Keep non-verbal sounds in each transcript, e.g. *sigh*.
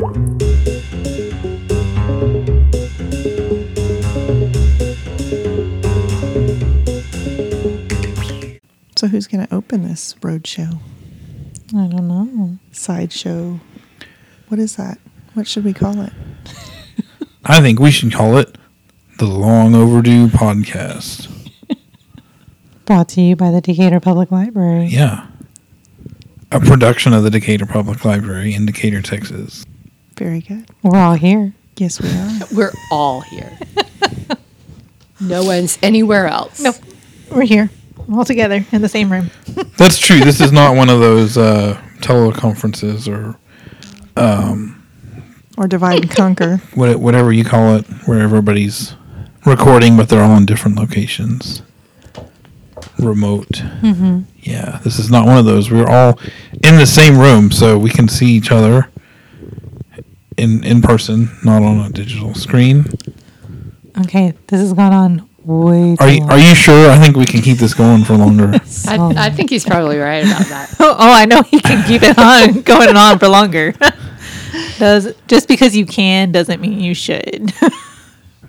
So who's going to open this roadshow? I don't know. Sideshow. What is that? What should we call it? I think we should call it the Long Overdue Podcast. Brought to you by the Decatur Public Library. Yeah. A production of the Decatur Public Library in Decatur, Texas. Very good. We're all here. Yes, we are. *laughs* We're all here. no one's anywhere else. Nope. We're here. All together in the same room. *laughs* That's true. This is not one of those uh, teleconferences or um, Or divide and conquer. *laughs* what, whatever you call it, where everybody's recording, but they're all in different locations. Remote. Mm-hmm. Yeah, this is not one of those. We're all in the same room, so we can see each other in in person, not on a digital screen. Okay, this has gone on way too Are you long. Are you sure? I think we can keep this going for longer. *laughs* I, I think he's probably right about that. *laughs* Oh, oh, I know he can keep it on *laughs* going on for longer. Does just because you can doesn't mean you should.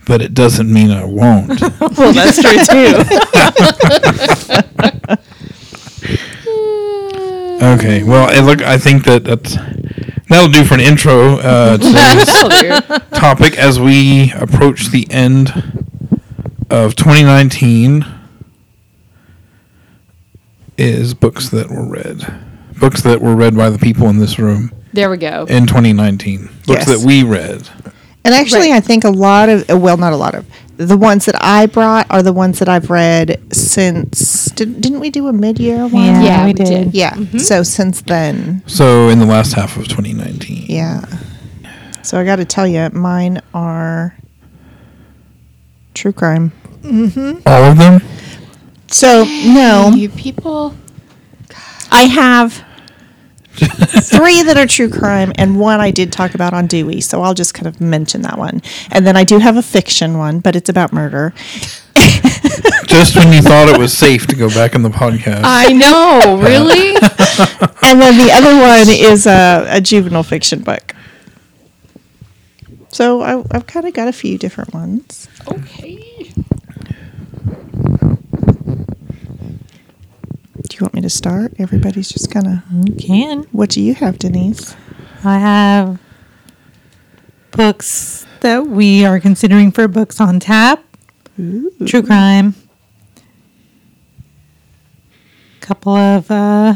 but it doesn't mean I won't. well, that's true too. Okay. Well, look. I think that that's that'll do for an intro uh, *laughs* to today's topic as we approach the end of 2019. Is books that were read, books that were read by the people in this room There we go. in 2019. Books Yes. that we read. And actually, Right. I think a lot of, well, not a lot of, the ones that I brought are the ones that I've read since, did, didn't we do a mid year one? Yeah, Yeah, we we did. did. Yeah. Mm-hmm. So since then, So in the last half of 2019. yeah. So I got to tell you, mine are true crime. Mm-hmm. All of them. So, no, You people. I have *laughs* three that are true crime, and one I did talk about on Dewey. So I'll just kind of mention that one. And then I do have a fiction one, but it's about murder. *laughs* Just when you thought it was safe to go back in the podcast. I know, really? *laughs* and then the other one is a, a juvenile fiction book. So I, I've kind of got a few different ones. okay. Do you want me to start? Everybody's just kind of. You can. What do you have, Denise? I have books that we are considering for books on tap. True crime. Couple of uh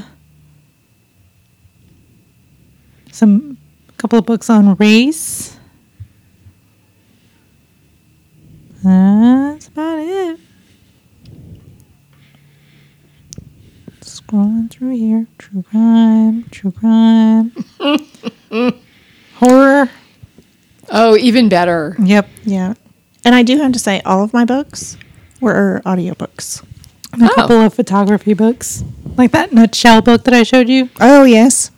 some couple of books on race. That's about it. Scrolling through here. True crime, true crime. *laughs* Horror. Oh, even better. Yep. Yeah. And I do have to say, all of my books were audiobooks. A couple of photography books. Like that nutshell book that I showed you. Oh, yes.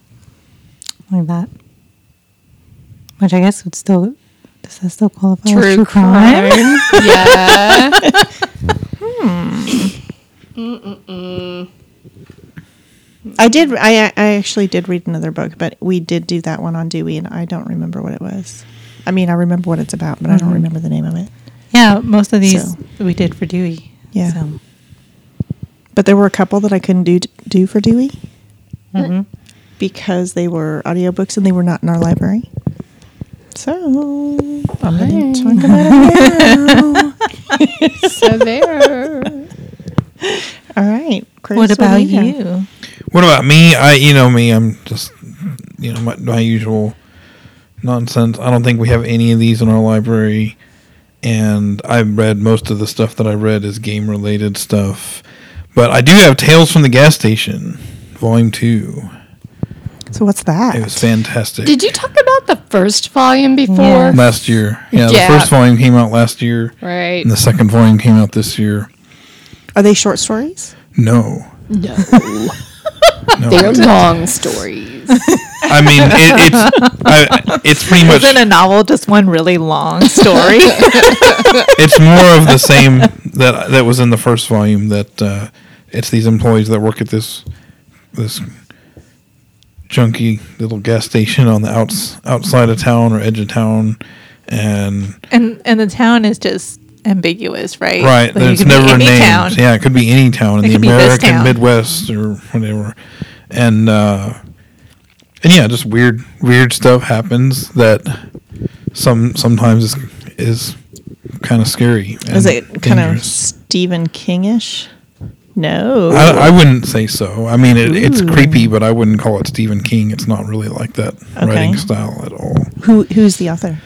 Like that. Which I guess would still does that still qualify as True true crime? *laughs* yeah. *laughs* I did. I I actually did read another book, but we did do that one on Dewey, and I don't remember what it was. I mean, I remember what it's about, but I don't mm-hmm. remember the name of it. Yeah, most of these So- we did for Dewey. Yeah. So But there were a couple that I couldn't do do for Dewey hmm. mm-hmm. because they were audiobooks and they were not in our library. So I'm going to talk about it *laughs* now. So there. All right, Chris, what do about have? you? What about me? I, you know me. I'm just, you know, my, my usual nonsense. I don't think we have any of these in our library, and I've read most of the stuff that I read is game related stuff. But I do have Tales from the Gas Station, Volume Two. So what's that? It was fantastic. Did you talk about the first volume before? Yeah. last year? Yeah, Yeah. the first volume came out last year, Right. and the second volume came out this year. Are they short stories? No, No. *laughs* no. They're long stories. *laughs* I mean, it, it's I, it's pretty much Isn't a novel just one really long story? *laughs* it's more of the same that that was in the first volume. That uh, it's these employees that work at this this junky little gas station on the outs outside of town or edge of town, and And and the town is just ambiguous, right? right, Like, it's never any named. town. Yeah, it could be any town in It the could be this American. Midwest or whatever, and uh, and yeah, just weird weird stuff happens that some sometimes is is kind of scary. Is it kind of dangerous. Stephen Kingish? No. I, I wouldn't say so. I mean, it, it's creepy, but I wouldn't call it Stephen King. It's not really like that Okay. writing style at all. Who who's the author?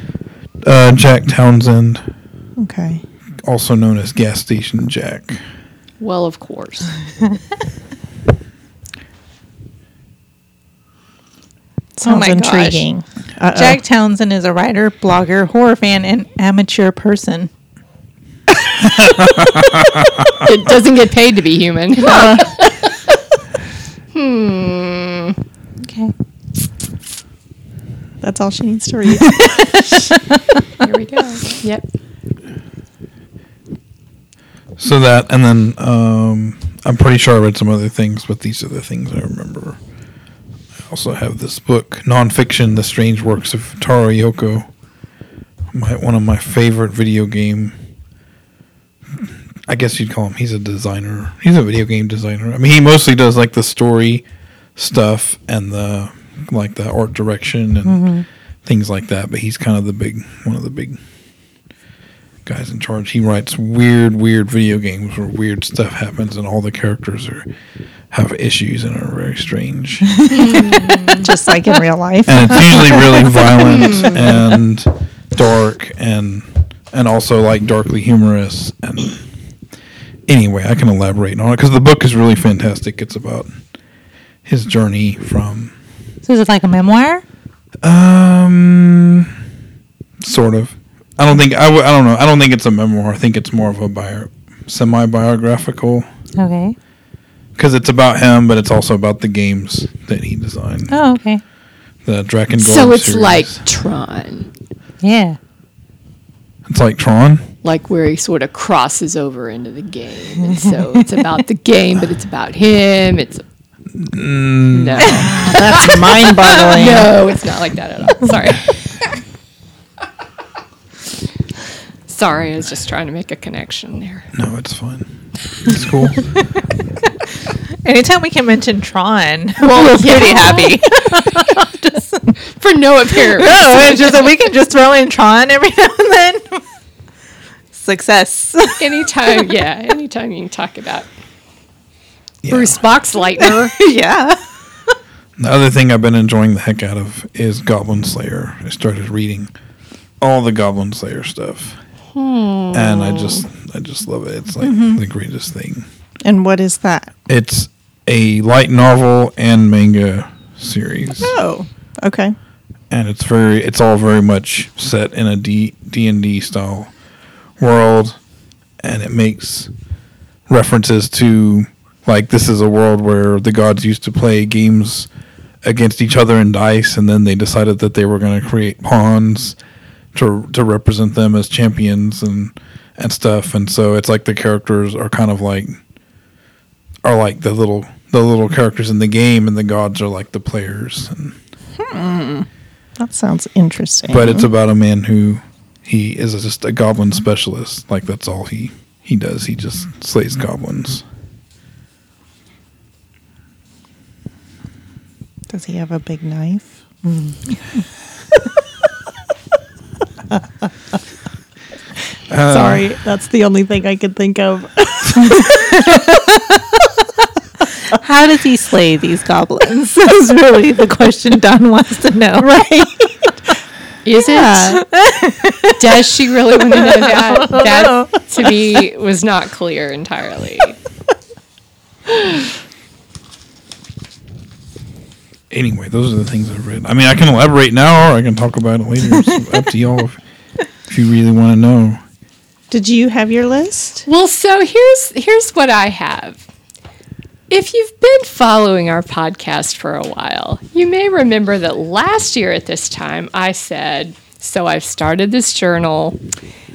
Uh, Jack Townsend, Okay. also known as Gas Station Jack. Well, of course. *laughs* Sounds Oh intriguing. Jack Townsend is a writer, blogger, horror fan, and amateur person. *laughs* it doesn't get paid to be human. *laughs* *laughs* Hmm. Okay. That's all she needs to read. Here we go. Yep. So that, and then um, I'm pretty sure I read some other things, but these are the things I remember. I also have this book, nonfiction, The Strange Works of Taro Yoko. My, one of my favorite video game. I guess you'd call him. He's a designer. He's a video game designer. I mean, he mostly does like the story stuff and the like the art direction and mm-hmm. things like that. But he's kind of the big one of the big guys in charge. He writes weird, weird video games where weird stuff happens and all the characters are have issues and are very strange. *laughs* Mm. Just like in real life. and it's usually really *laughs* violent and dark and and also like darkly humorous and anyway i can elaborate on it because the book is really fantastic. It's about his journey from So is it like a memoir? um sort of. I don't think I w- I don't know. I don't think it's a memoir. I think it's more of a bio semi-biographical. Okay. because it's about him but it's also about the games that he designed. Oh, okay. the dragon So it's like Tron, Yeah. it's like tron like where he sort of crosses over into the game. And so it's about the game, but it's about him. It's Mm. no, *laughs* That's mind boggling. no, it's not like that at all. Sorry. *laughs* Sorry, I was just trying to make a connection there. No, it's fine. It's cool. *laughs* Anytime we can mention Tron, Well, we're pretty yeah. happy. For no apparent no, reason. it's just that we can just throw in Tron every now and then. Success. *laughs* anytime, yeah, anytime you can talk about Yeah. Bruce Boxleitner. *laughs* yeah. The other thing I've been enjoying the heck out of is Goblin Slayer. I started reading all the Goblin Slayer stuff, hmm. and I just I just love it. It's like mm-hmm. the greatest thing. And what is that? It's a light novel and manga series, Oh, okay. and it's very it's all very much set in a D D and D style world, and it makes references to like this is a world where the gods used to play games against each other in dice, and then they decided that they were going to create pawns to to represent them as champions and and stuff. And so it's like the characters are kind of like are like the little the little characters in the game, and the gods are like the players. And, hmm. That sounds interesting. but it's about a man who he is just a goblin specialist. Like that's all he he does. He just slays goblins. Does he have a big knife? Uh, Sorry, that's the only thing I could think of. How does he slay these goblins? *laughs* Is really the question Don wants to know. right. Is it? *laughs* Does she really want *laughs* to know that? That to me was not clear entirely. Anyway, those are the things I've read. I mean, I can elaborate now, or I can talk about it later. It's *laughs* up to y'all if, if you really want to know. Did you have your list? Well, so here's here's what I have. If you've been following our podcast for a while, you may remember that last year at this time I said, so I've started this journal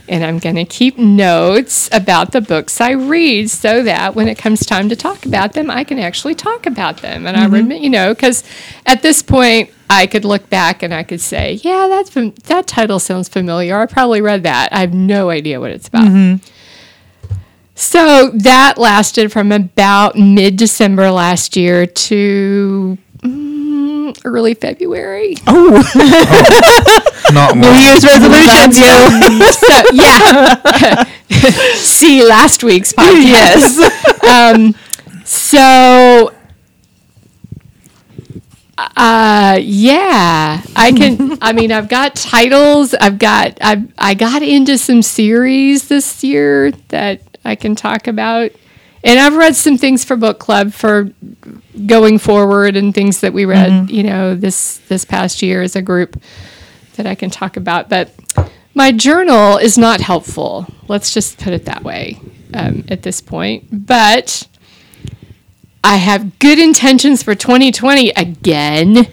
and I'm going to keep notes about the books I read so that when it comes time to talk about them, I can actually talk about them. And I mm-hmm. remember, you know, because at this point, I could look back and I could say, yeah, that's that title sounds familiar. I probably read that. I have no idea what it's about. Mm-hmm. So that lasted from about mid December last year to mm, early February. *laughs* Not New long. Year's resolutions, you. so yeah. *laughs* See last week's podcast. yes. *laughs* So uh yeah, I can I mean I've got titles, I've got I I got into some series this year that I can talk about. And I've read some things for book club for going forward and things that we read, you know, this this past year as a group that I can talk about. But my journal is not helpful. Let's just put it that way um, at this point. But I have good intentions for 2020 again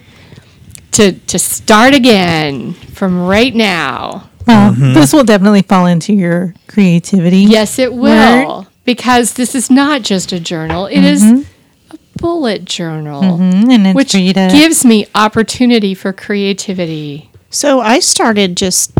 to to start again from right now. Well, Mm-hmm. this will definitely fall into your creativity. Yes, it will because this is not just a journal; it is a bullet journal, Mhm, And it's which to gives me opportunity for creativity. So I started just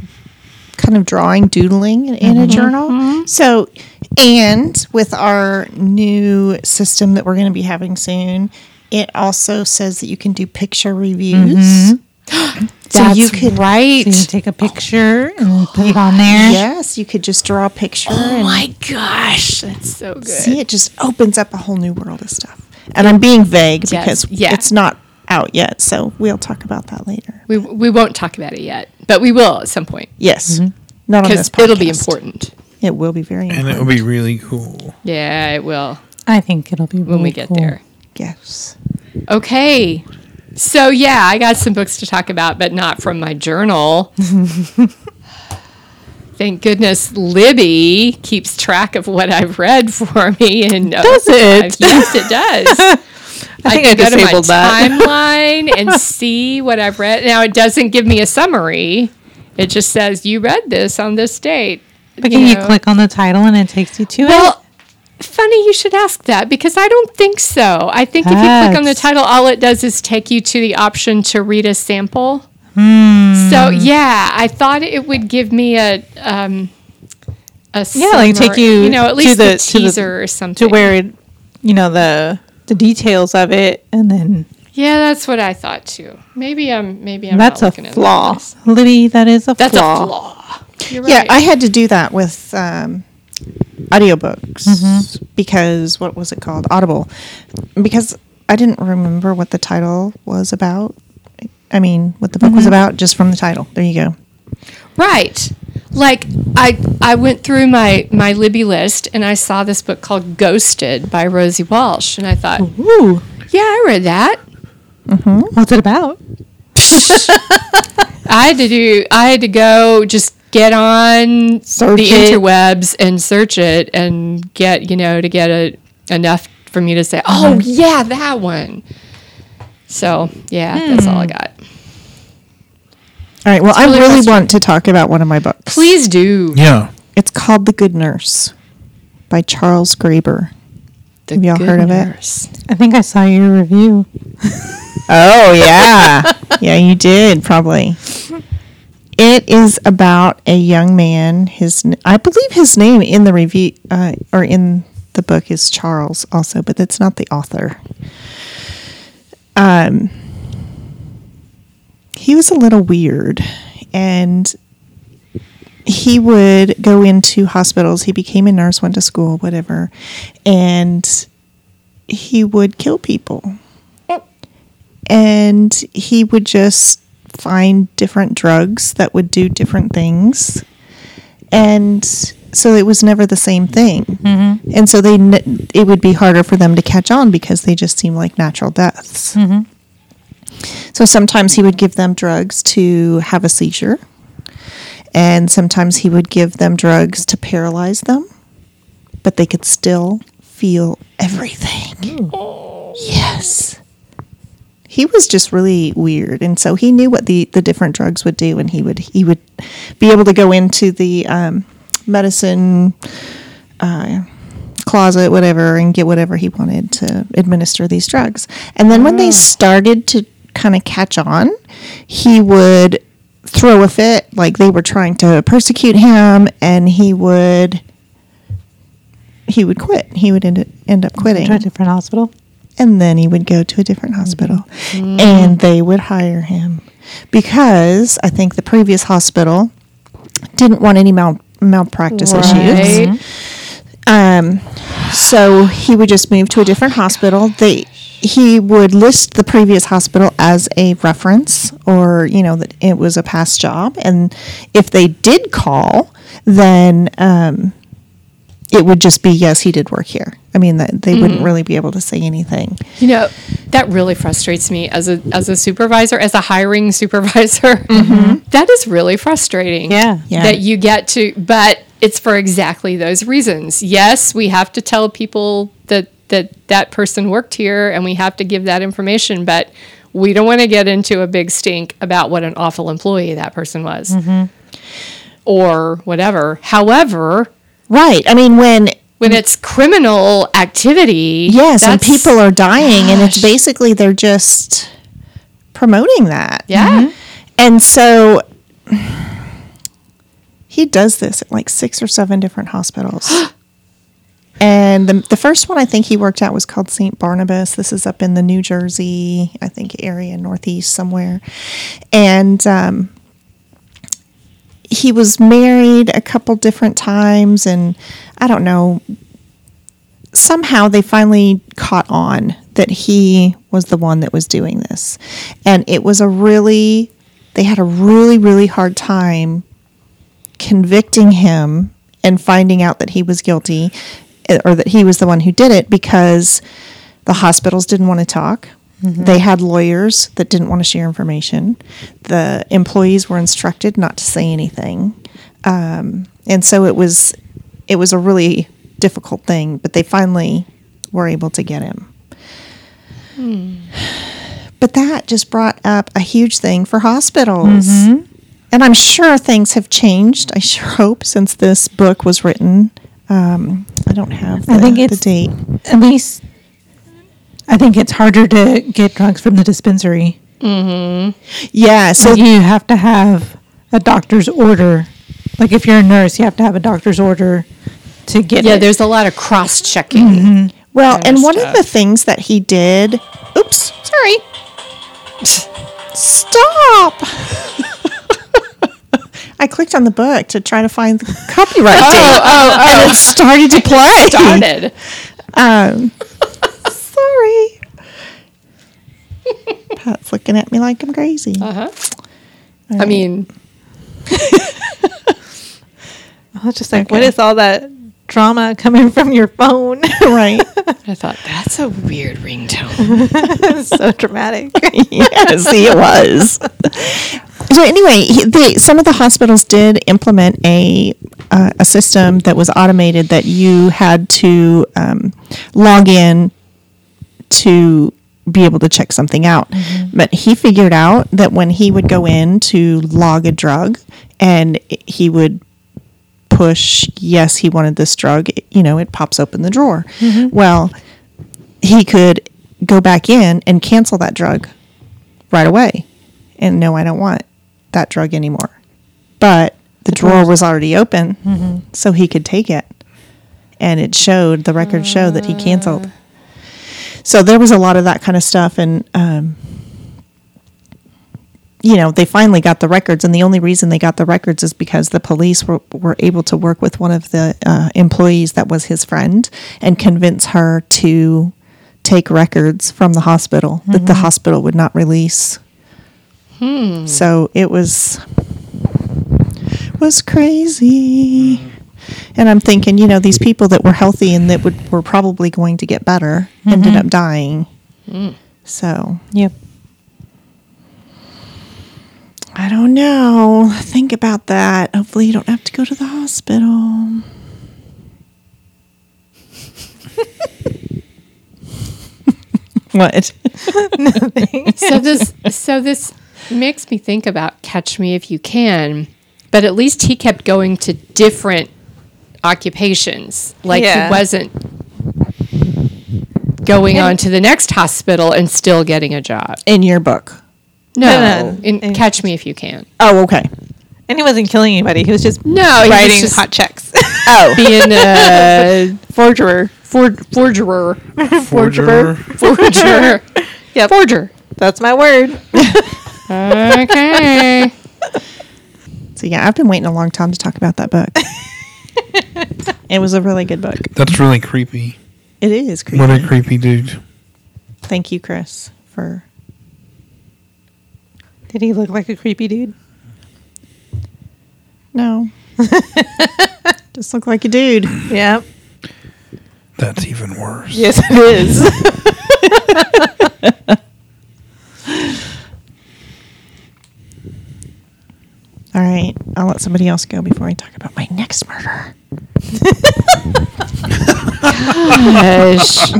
kind of drawing, doodling in, in a journal. So, and with our new system that we're going to be having soon, it also says that you can do picture reviews. *gasps* *gasps* *gasps* so you could, right. so you take a picture and put it on there. yes, you could just draw a picture Oh and my gosh, that's so good. see it just opens up a whole new world of stuff. And I'm being vague Yes, because yeah. it's not out yet. So we'll talk about that later. We we won't talk about it yet, but we will at some point Yes. Mm-hmm. Not on because this it'll be important. It will be very And it will be really cool. Yeah, it will I think it'll be when we get cool. there. yes. Okay. So yeah, I got some books to talk about, but not from my journal. *laughs* Thank goodness Libby keeps track of what I've read for me and uh, Does it? yes, it does. *laughs* I think I, go to my disabled that. timeline and *laughs* see what I've read. Now it doesn't give me a summary. It just says you read this on this date. But can you click on the title and it takes you to it? Funny you should ask that because I don't think so. I think if you click on the title, all it does is take you to the option to read a sample. Hmm. So yeah, I thought it would give me a um, a Yeah, like take you you know at to least the- the, to the- teaser or something. to where it, you know the the details of it, and then yeah, that's what I thought too. Maybe I'm maybe I'm that's a flaw. Libby. That is a That's flaw. a flaw. You're Yeah. I had to do that with um, audiobooks mm-hmm. because what was it called? Audible. Because I didn't remember what the title was about. I mean, what the book was mm-hmm. about just from the title. There you go. Right. Like I I went through my my Libby list and I saw this book called Ghosted by Rosie Walsh and I thought, Ooh, yeah, I read that. Mm-hmm. what's it about? *laughs* I had to do I had to go just get on Search the it. interwebs and search it and get, you know, to get a, enough for me to say, "Oh, uh-huh. yeah, that one." So, yeah, that's all I hmm. got. All right. Well, I really really want to talk about one of my books. Please do. Yeah. It's called The Good Nurse by Charles Graeber. The Have y'all Good heard of it? Nurse. I think I saw your review. *laughs* Oh yeah, *laughs* yeah, you did probably. It is about a young man. His, I believe his name in the review uh, or in the book is Charles, also, but that's not the author. Um, he was a little weird, and he would go into hospitals. He became a nurse, went to school, whatever, and he would kill people and he would just find different drugs that would do different things. And so it was never the same thing. Mm-hmm. And so they it would be harder for them to catch on because they just seemed like natural deaths. Mm-hmm. So sometimes he would give them drugs to have a seizure. And sometimes he would give them drugs to paralyze them. But they could still feel everything. Yes he was just really weird and so he knew what the the different drugs would do and he would he would be able to go into the um, medicine uh, closet, whatever, and get whatever he wanted to administer these drugs. And then when they started to kind of catch on, he would throw a fit, like they were trying to persecute him, and he would he would quit. He would end, end up quitting To a different hospital. And then he would go to a different hospital and they would hire him because I think the previous hospital didn't want any mal- malpractice issues. Um, so he would just move to a different hospital. They he would list the previous hospital as a reference or you know that it was a past job and if they did call then um, it would just be yes he did work here i mean that they wouldn't mm-hmm. really be able to say anything You know, that really frustrates me as a as a supervisor, as a hiring *laughs* supervisor. Mm-hmm. That is really frustrating. Yeah. Yeah. That you get to but it's for exactly those reasons. Yes, we have to tell people that that that person worked here and we have to give that information, but we don't want to get into a big stink about what an awful employee that person was. Mm-hmm. Or whatever. However, right i mean when when it's criminal activity, yes and people are dying and it's basically they're just promoting that yeah. And so he does this at like six or seven different hospitals. *gasps* and the, the first one I think he worked at was called St. Barnabas. This is up in the New Jersey, I think, area, Northeast somewhere. And um, he was married a couple different times. And I don't know, somehow they finally caught on that he was the one that was doing this. And it was a really, they had a really, really hard time convicting him and finding out that he was guilty eh, or that he was the one who did it because the hospitals didn't want to talk. They had lawyers that didn't want to share information. The employees were instructed not to say anything. Um, and so it was it was a really difficult thing, but they finally were able to get him. But that just brought up a huge thing for hospitals. And I'm sure things have changed. I sure hope since this book was written. Um, I don't have the, I think it's the date. At least, I think it's harder to get drugs from the dispensary. Yeah, so you have to have a doctor's order. Like if you're a nurse, you have to have a doctor's order to get Yeah, it. the's a lot of cross checking. well, and of one of the things that he did. Oops, sorry. Stop. *laughs* I clicked on the book to try to find the copyright *laughs* date, and it started to play. It started. Um, sorry. Pat's looking at me like I'm crazy. Uh-huh. I mean, *laughs* I was just like, what is all that drama coming from your phone? *laughs* right. I thought that's a weird ringtone. *laughs* so dramatic. yeah, see, it was. So anyway, they, some of the hospitals did implement a uh, a system that was automated that you had to um, log in to be able to check something out. Mm-hmm. But he figured out that when he would go in to log a drug and he would push yes he wanted this drug you know it pops open the drawer. Mm-hmm. Well he could go back in and cancel that drug right away. And no i don't want that drug anymore. But the drawer was already open mm-hmm. so he could take it. And it showed the record showed that he canceled uh. So there was a lot of that kind of stuff and um, you know they finally got the records and the only reason they got the records is because the police were, were able to work with one of the uh, employees that was his friend and convince her to take records from the hospital that the hospital would not release. So it was was crazy and i'm thinking you know these people that were healthy and that would were probably going to get better ended up mm-hmm. dying mm. so yep. I don't know. Think about that. Hopefully, you don't have to go to the hospital. *laughs* what? *laughs* Nothing. so this so this makes me think about Catch Me If You Can, but at least he kept going to different occupations. Like Yeah. he wasn't going on to the next hospital and still getting a job. In your book. No, No, no, in in- Catch Me If You Can. Oh, okay. And he wasn't killing anybody. He was just No, he was writing just- hot checks. *laughs* Oh, Being a *laughs* forger, for, forgerer, *laughs* Forger. forger, Yep. forger. That's my word. Okay. so yeah, I've been waiting a long time to talk about that book. It was a really good book. That's really creepy. It is creepy. What a creepy dude. Thank you, Chris, for Did he look like a creepy dude? no. *laughs* Just look like a dude. Yeah. That's even worse. Yes, it is. *laughs* All right, I'll let somebody else go before I talk about my next murder. Gosh.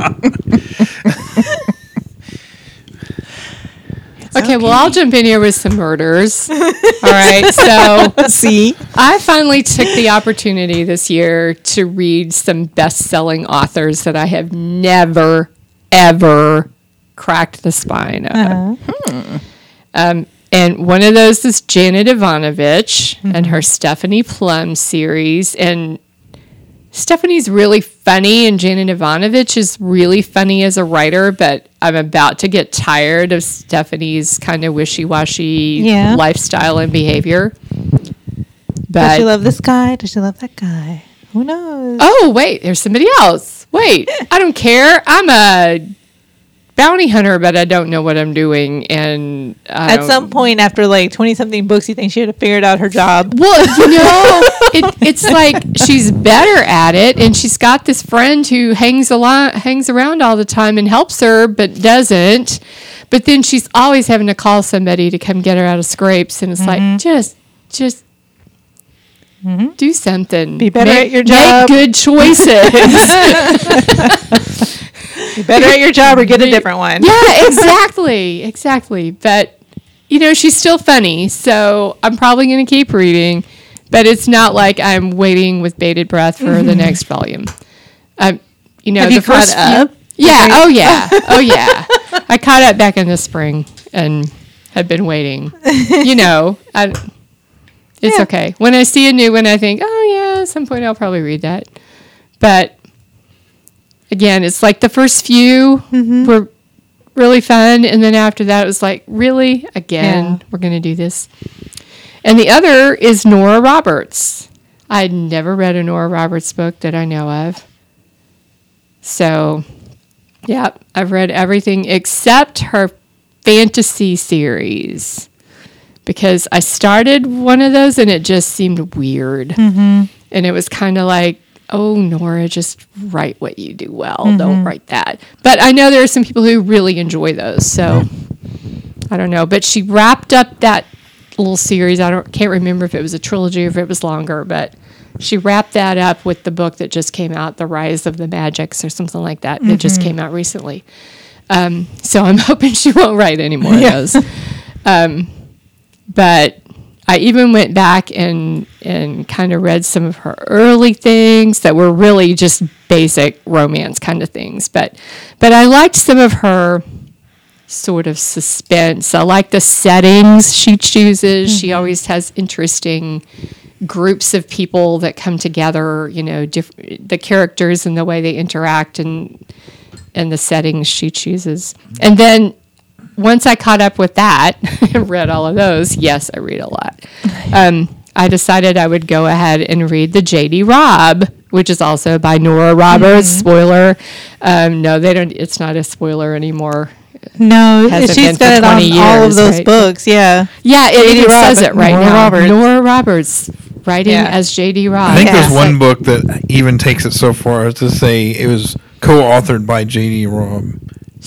okay, well, I'll jump in here with some murders. All right, so See, I finally took the opportunity this year to read some best selling authors that I have never, ever cracked the spine of. Um, and one of those is Janet Evanovich and her Stephanie Plum series. And Stephanie's really funny, and Janet Evanovich is really funny as a writer, but I'm about to get tired of Stephanie's kind of wishy washy Yeah. lifestyle and behavior. Does she love this guy? Does she love that guy? Who knows? oh wait, there's somebody else. Wait, I don't care. I'm a bounty hunter, but I don't know what I'm doing. And I At some point after like 20 something books, you think she would have figured out her job. Well, you *laughs* know, it, it's like she's better at it, and she's got this friend who hangs a lot, hangs around all the time and helps her, but doesn't. But then she's always having to call somebody to come get her out of scrapes, and it's Mm-hmm. like just, just. Do something. Be better Make- at your job. Make good choices. *laughs* *laughs* Be *laughs* better at your job or get a different one. yeah, *laughs* exactly, exactly. But you know, she's still funny, so I'm probably going to keep reading. But it's not like I'm waiting with bated breath for the next volume. Um, you know, Have the you caught up? yeah. Oh yeah. *laughs* Oh yeah. I caught up back in the spring and have been waiting. You know, I, it's Yeah. okay. When I see a new one, I think, oh yeah, at some point I'll probably read that. But again, it's like the first few Mm-hmm. were really fun, and then after that, it was like, really, again, Yeah. we're going to do this. And the other is Nora Roberts. I'd never read a Nora Roberts book that I know of. So, yeah, I've read everything except her fantasy series because I started one of those and it just seemed weird. And it was kind of like, oh, Nora, just write what you do well. Don't write that. But I know there are some people who really enjoy those. So I don't know. But she wrapped up that little series. I don't can't remember if it was a trilogy or if it was longer, but she wrapped that up with the book that just came out, The Rise of the Magics or something like that, that just came out recently. Um, so I'm *laughs* hoping she won't write any more of those. Um, but I even went back and and kind of read some of her early things that were really just basic romance kind of things. But but I liked some of her sort of suspense. I like the settings she chooses. She always has interesting groups of people that come together, you know, diff- the characters and the way they interact and and the settings she chooses. And then once I caught up with that and *laughs* read all of those, yes, I read a lot. *laughs* Um, I decided I would go ahead and read the J.D. Robb, which is also by Nora Roberts. Spoiler. Um, no, they don't. It's not a spoiler anymore. No, Hasn't she's been for got it on 20 all of those right? books. Yeah. Yeah, it J.D. even says it right Nora now. Roberts. Nora Roberts writing Yeah. as J.D. Robb. I think Yeah. there's one book that even takes it so far as to say it was co-authored by J.D. Robb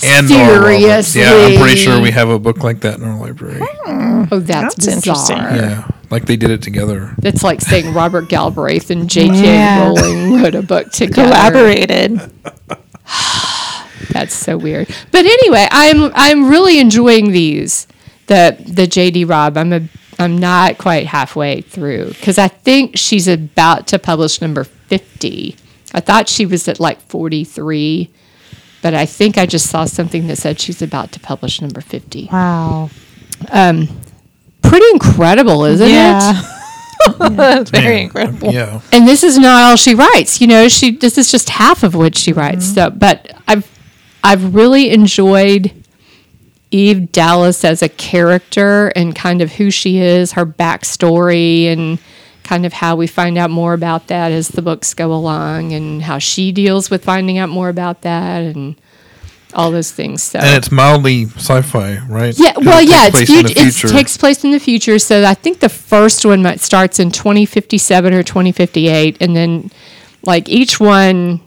and Nora Roberts. Yeah, I'm pretty sure we have a book like that in our library. Oh, that's, That's interesting. Yeah, like they did it together. That's like saying Robert Galbraith and J.K. Yeah. Rowling wrote a book together. Collaborated. *sighs* That's so weird. But anyway, I'm I'm really enjoying these. The the JD Robb. I'm a I'm not quite halfway through because I think she's about to publish number 50. I thought she was at like 43, but I think I just saw something that said she's about to publish number 50. Wow. Um, Pretty incredible, isn't it? Yeah. *laughs* That's very Man, incredible. Yeah. and this is not all she writes. You know, she this is just half of what she writes. Mm-hmm. So, but I've I've really enjoyed Eve Dallas as a character and kind of who she is, her backstory, and kind of how we find out more about that as the books go along, and how she deals with finding out more about that, and all those things. So And it's mildly sci-fi, right? Yeah. well, it yeah, it's place fut- it takes place in the future. So I think the first one might starts in 2057 or 2058, and then like each one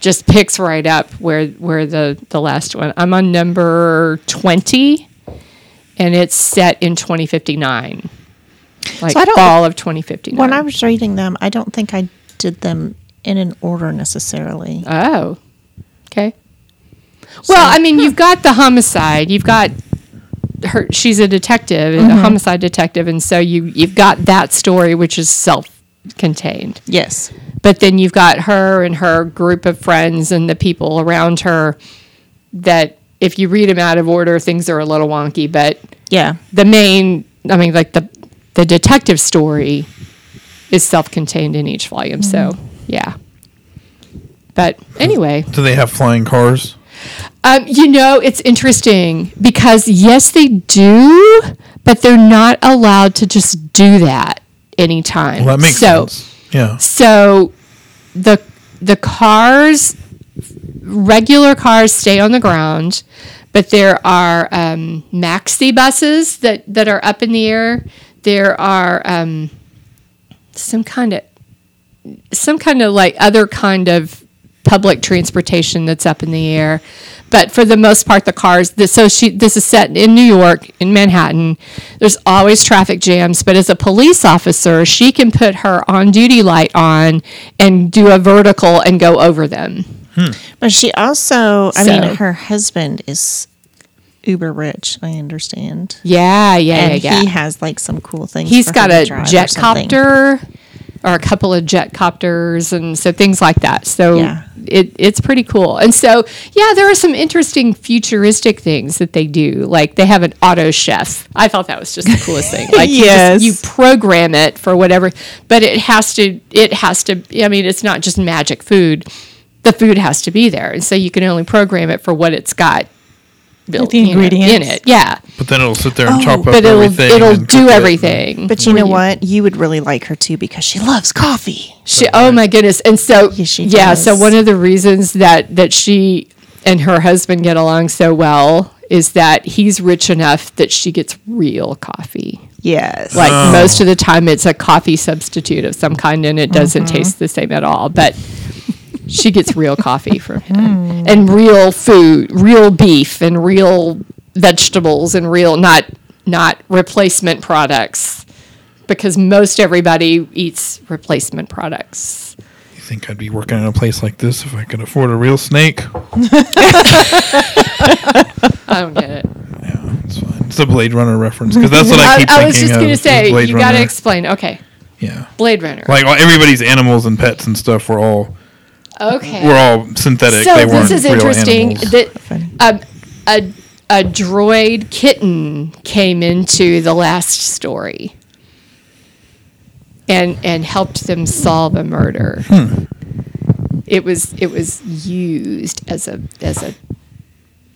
just picks right up where where the the last one. I'm on number 20, and it's set in 2059, like So I don't- fall of 2059. When I was reading them, I don't think I did them in an order necessarily. Oh, okay. Well, I mean, you've got the homicide. You've got her. She's a detective, a mm-hmm. homicide detective, and so you you've got that story, which is self-contained. Yes. But then you've got her and her group of friends and the people around her. That if you read them out of order, things are a little wonky. But Yeah. the main, I mean, like the the detective story is self-contained in each volume. So mm-hmm. yeah. But anyway, Do they have flying cars? Um, you know, it's interesting because yes, they do, but they're not allowed to just do that anytime. Well, that makes so, sense. Yeah. So the the cars, regular cars, stay on the ground, but there are um, maxi buses that that are up in the air. There are um, some kind of some kind of like other kind of public transportation that's up in the air. But for the most part, the cars. This, so she. This is set in New York, in Manhattan. There's always traffic jams. But as a police officer, she can put her on-duty light on and do a vertical and go over them. Hmm. But she also, I So- mean, her husband is uber rich, I understand. Yeah, yeah, And yeah. he has like some cool things. He's for got her a drive or jet something. copter or a couple of jet copters and so things like that. So Yeah. it, it's pretty cool. And so, yeah, there are some interesting futuristic things that they do. Like they have an auto chef. I thought that was just the coolest thing. *laughs* Like you, just, you program it for whatever, but it has to, it has to, I mean, it's not just magic food. The food has to be there. And so you can only program it for what it's got built the you know, in it. Yeah. But then it'll sit there and chop up Oh, But it'll, everything. it'll do cook it. everything. But you know what? You would really like her too because she loves coffee. She, oh my goodness! And so, Yes, she yeah. So one of the reasons that that she and her husband get along so well is that he's rich enough that she gets real coffee. Yes. Like Oh. most of the time, it's a coffee substitute of some kind, and it doesn't Mm-hmm. taste the same at all. But she gets real *laughs* coffee from him, Mm. and real food, real beef, and real vegetables, and real not not replacement products, because most everybody eats replacement products. You think I'd be working in a place like this if I could afford a real snake? *laughs* *laughs* I don't get it. Yeah, it's fine. It's a Blade Runner reference because that's what I I, keep I thinking was just of, going to say, you got to explain. Okay, yeah, Blade Runner. like all- everybody's animals and pets and stuff were all okay. were all synthetic. so they weren't this is real interesting. animals. That um, a a droid kitten came into the last story, and and helped them solve a murder. Hmm. It was it was used as a as a,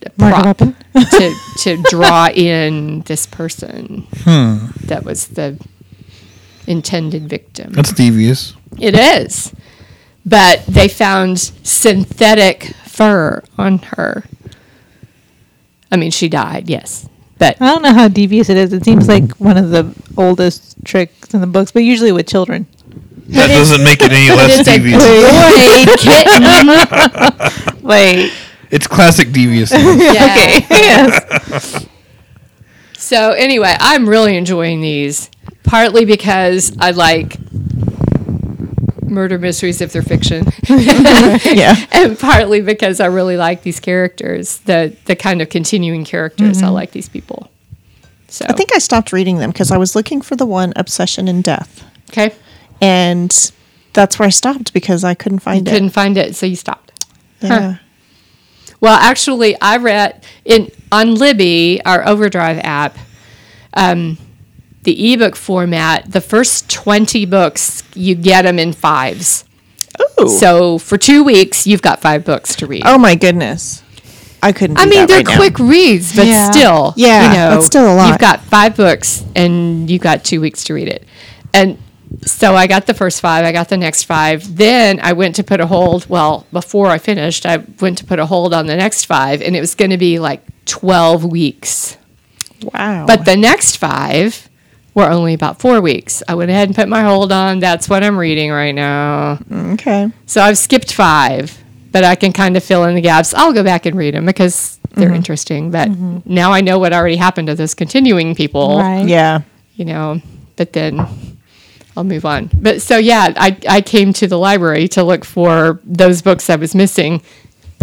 a prop weapon? *laughs* to to draw in this person Hmm. that was the intended victim. That's devious. It is. But they found synthetic fur on her. I mean, she died, yes. But I don't know how devious it is. It seems like one of the oldest tricks in the books, but usually with children. That doesn't make it any less it's devious. droid kitten. *laughs* Wait. It's classic devious. *laughs* Yeah. *laughs* Okay. yes. So anyway, I'm really enjoying these. Partly because I like murder mysteries if they're fiction. *laughs* yeah. *laughs* and partly because I really like these characters, the the kind of continuing characters. I like these people. So I think I stopped reading them because I was looking for the one Obsession in Death. okay. And that's where I stopped because I couldn't find it. Couldn't find it, so you stopped. yeah. Well, actually, I read in on Libby, our Overdrive app, um, the ebook format. The first twenty books you get them in fives. Ooh. So for two weeks, you've got five books to read. oh my goodness. I couldn't. I mean, that they're right now. quick reads, but Yeah. still, Yeah, you know, that's still a lot. You've got five books, and you've got two weeks to read it, and so I got the first five. I got the next five. Then I went to put a hold. Well, before I finished, I went to put a hold on the next five, and it was going to be like twelve weeks. Wow. But the next five were only about four weeks. I went ahead and put my hold on. That's what I'm reading right now. okay. So I've skipped five, but I can kind of fill in the gaps. I'll go back and read them because they're mm-hmm. interesting. But mm-hmm. now I know what already happened to those continuing people, Right. Yeah. you know, but then I'll move on. But so, yeah, I, I came to the library to look for those books I was missing.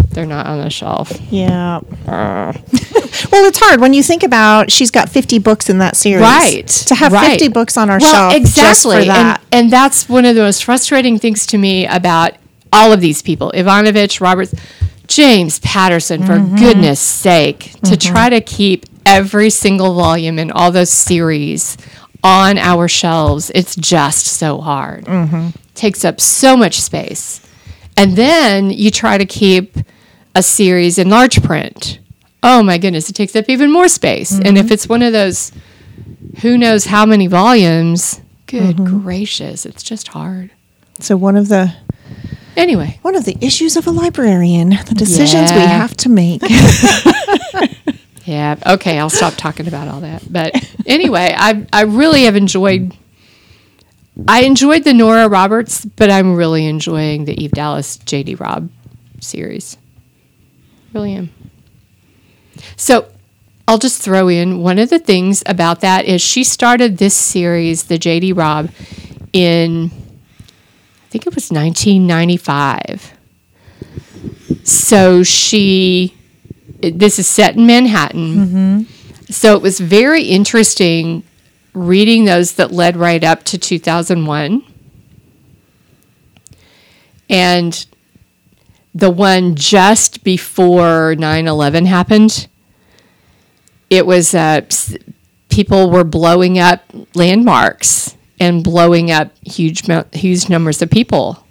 They're not on the shelf. Yeah. *laughs* well, it's hard when you think about she's got 50 books in that series. Right. To have right. 50 books on our well, shelf exactly. just for that. And, and that's one of the most frustrating things to me about all of these people Evanovich, Roberts, James Patterson, for Mm-hmm. goodness sake, to try to keep every single volume in all those series on our shelves. It's just so hard. Mm-hmm. Takes up so much space. And then you try to keep a series in large print. Oh my goodness, it takes up even more space. And Mm-hmm. if it's one of those who knows how many volumes, good Mm-hmm. gracious, it's just hard. so one of the Anyway, one of the issues of a librarian, the decisions we have to make. *laughs* yeah, okay, I'll stop talking about all that. But anyway, *laughs* I I really have enjoyed I enjoyed the Nora Roberts, but I'm really enjoying the Eve Dallas JD Robb series. Really am. So I'll just throw in one of the things about that is she started this series, the JD Robb, in I think it was 1995. So she, this is set in Manhattan. Mm-hmm. So it was very interesting reading those that led right up to 2001. And the one just before 9 11 happened, it was uh, people were blowing up landmarks and blowing up huge, huge numbers of people.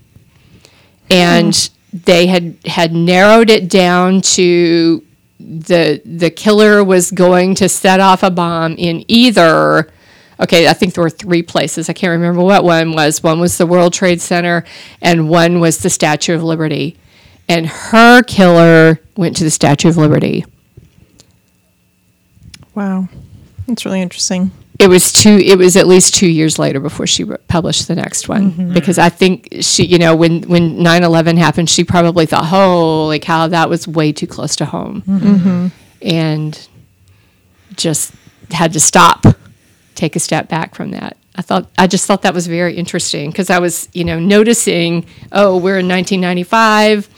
And they had, had narrowed it down to the the killer was going to set off a bomb in either okay i think there were three places i can't remember what one was one was the world trade center and one was the statue of liberty and her killer went to the statue of liberty. Wow. That's really interesting. it was two it was at least two years later before she wr- published the next one. Mm-hmm. Mm-hmm. Because i think she you know when when 9-11 happened she probably thought holy cow that was way too close to home. Mm-hmm. And just had to stop take a step back from that. I thought i just thought that was very interesting because i was you know noticing oh we're in 1995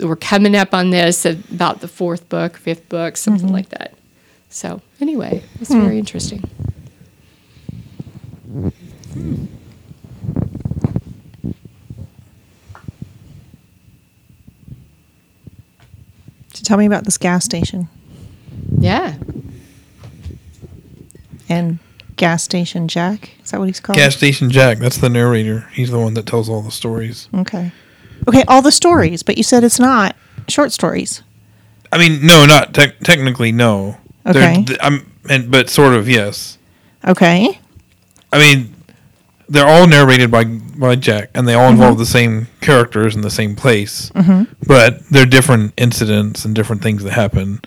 we're coming up on this uh, about the fourth book fifth book something mm-hmm. like that so anyway it's hmm. very interesting So tell me about this gas station yeah and gas station Jack. Is that what he's called? Gas Station Jack, that's the narrator. He's the one that tells all the stories. Okay. Okay, all the stories, but you said it's not short stories. I mean, no, not tec- technically, no. Okay. th- I'm, and but sort of yes. Okay. I mean, they're all narrated by by Jack, and they all involve the same characters in the same place. But they're different incidents and different things that happen.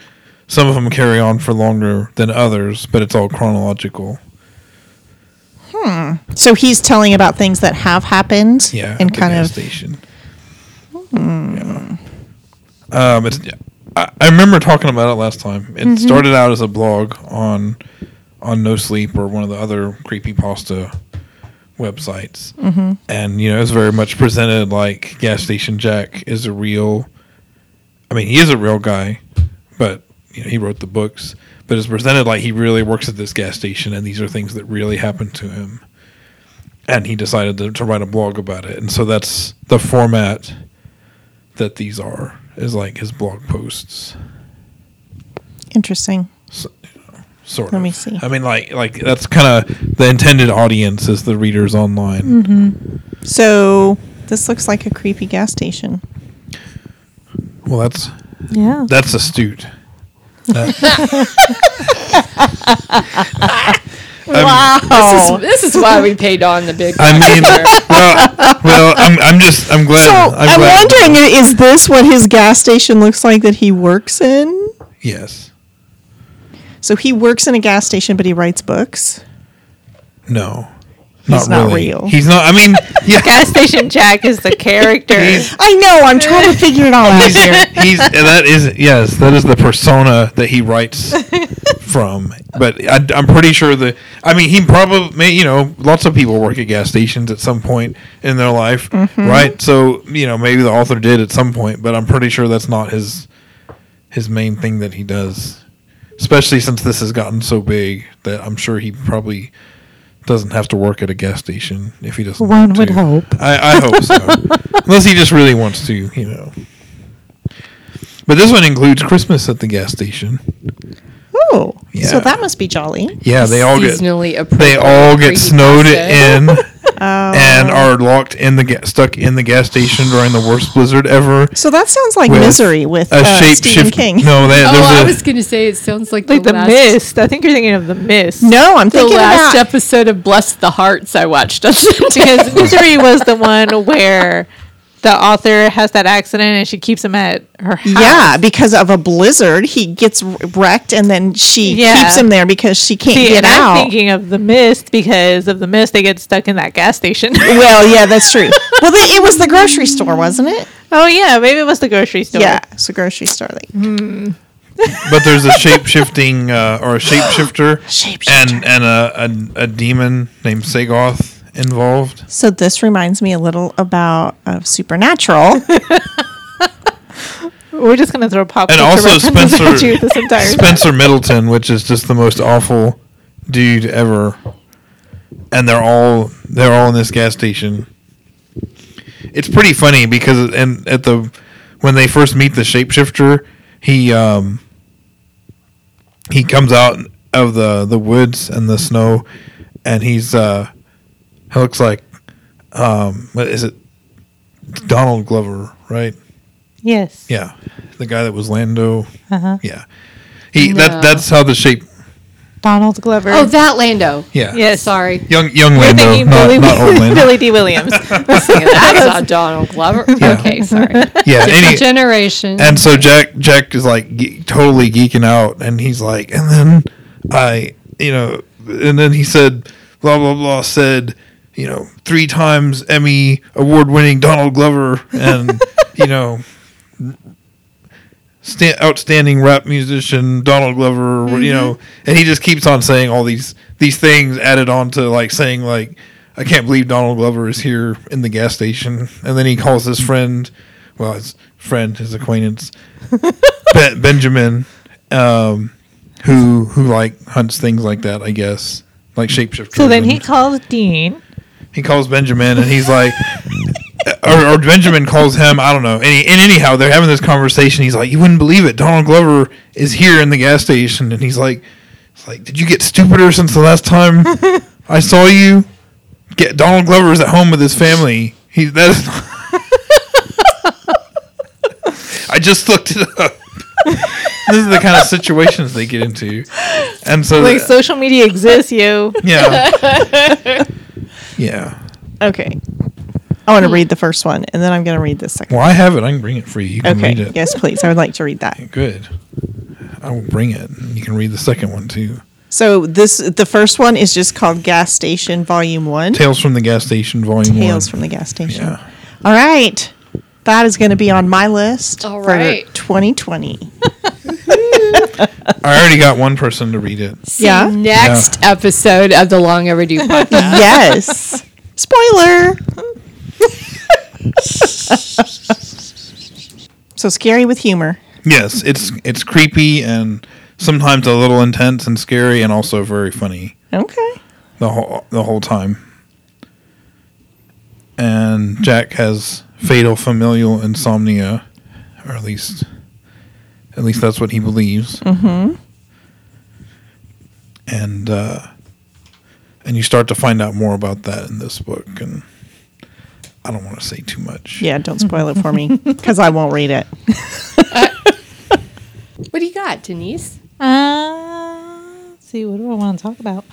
Some of them carry on for longer than others, but it's all chronological. Hmm. So he's telling about things that have happened. Yeah, And kind of station. Yeah. Um, it's. I, I remember talking about it last time. It started out as a blog on on No Sleep or one of the other creepy pasta websites, mm-hmm. and you know it's very much presented like Gas Station Jack is a real. I mean, he is a real guy, but you know, he wrote the books. But it's presented like he really works at this gas station, and these are things that really happened to him. and he decided to, to write a blog about it, and so that's the format that these are is like his blog posts. Interesting. Sort Let of. me see. I mean, like, like that's kind of the intended audience is the readers online. Mm-hmm. So this looks like a creepy gas station. Well, that's Yeah. that's astute. That- *laughs* *laughs* *laughs* Wow. This is this is why we paid on the big. I mean, well, well, I'm, I'm just, I'm glad. So I'm, glad- wondering, is this what his gas station looks like that he works in? Yes. So he works in a gas station, but he writes books. No. He's not really. real. He's not. I mean, *laughs* yeah. Gas Station Jack is the character. I know. I'm trying to figure it all out here. *laughs* he's that is yes that is the persona that he writes from but I, i'm pretty sure that i mean he probably may you know lots of people work at gas stations at some point in their life mm-hmm. right so you know maybe the author did at some point but i'm pretty sure that's not his his main thing that he does especially since this has gotten so big that i'm sure he probably doesn't have to work at a gas station if he doesn't One want would to. hope. I, I hope so. *laughs* Unless he just really wants to, you know. But this one includes Christmas at the gas station. Oh, Yeah. so that must be jolly. Yeah, they all get seasonally they all get snowed creepypasta. *laughs* in and are locked in the ga- stuck in the gas station during the worst blizzard ever. So that sounds like With Misery with A uh, shape Stephen shift. King. No, they, Oh, there's I a- was gonna say it sounds like, like the last, mist. I think you're thinking of the mist. No, I'm The thinking last about. episode of Bless the Harts I watched on *laughs* because Misery was the one where the author has that accident and she keeps him at her house. yeah, because of a blizzard, he gets wrecked, and then she Yeah. keeps him there because she can't See, get and out. I'm thinking of the mist because of the mist they get stuck in that gas station. *laughs* well, yeah, that's true. well, the, it was the grocery store, wasn't it? oh yeah, maybe it was the grocery store. Yeah, it's a grocery store. Like, *laughs* but there's a shape shifting uh, or a shapeshifter *gasps* Shapeshifter. and and a, a a demon named Sagoth involved. So this reminds me a little about uh, Supernatural. *laughs* We're just gonna throw pop And culture also references Spencer at you this entire time. *laughs* Spencer Middleton, which is just the most awful dude ever. And they're all they're all in this gas station. It's pretty funny because and at the when they first meet the shapeshifter, he um he comes out of the the woods and the snow and he's uh he looks like um what is it Donald Glover, right? Yes. Yeah, the guy that was Lando. Uh-huh. Yeah, he No. that that's how the shape. Donald Glover. Oh, that Lando. Yeah, yes. Sorry. young young You're Lando, thinking not, Billy, not old *laughs* Lando. Billy Dee Williams. *laughs* *laughs* That's not Donald Glover. Okay, sorry. yeah, any, generation. and so Jack Jack is like ge- totally geeking out, and he's like, and then I, you know, and then he said, blah blah blah, said, you know, three times Emmy award winning Donald Glover, and *laughs* you know. Sta- outstanding rap musician Donald Glover, you know, and he just keeps on saying all these these things added on to like saying like I can't believe Donald Glover is here in the gas station, and then he calls his friend, well, his friend, his acquaintance, *laughs* ben- Benjamin, um, who who like hunts things like that, I guess, like shapeshifters. so then he calls Dean. He calls Benjamin and he's like, or, or Benjamin calls him. I don't know. Any, and anyhow, they're having this conversation. He's like, you wouldn't believe it. Donald Glover is here in the gas station, and he's like, it's like, did you get stupider since the last time I saw you? Get Donald Glover is at home with his family. He that is. *laughs* I just looked it up. this is the kind of situations they get into, and so Like social media exists, you. yeah, *laughs* yeah. okay, I want to hmm. read the first one, and then I'm going to read the second. Well, I have it. I can bring it for you. You can Okay, read it. yes, please. I would like to read that. Good. I will bring it. You can read the second one too. So this, the first one is just called Gas Station Volume One. Tales from the Gas Station, Volume Tales One. Tales from the gas station. Yeah. All right. That is going to be on my list All for right. 2020. *laughs* *laughs* I already got one person to read it. See Yeah. next episode of the Long Overdue *laughs* podcast. yes. Spoiler. *laughs* so scary with humor. Yes, it's it's creepy and sometimes a little intense and scary and also very funny Okay. the whole the whole time. and Jack has fatal familial insomnia, or at least, at least that's what he believes. Mm-hmm. And uh, and you start to find out more about that in this book, and I don't want to say too much. Yeah, don't spoil it for me *laughs* because I won't read it. *laughs* What do you got, Denise? Uh, let's see, what do I want to talk about?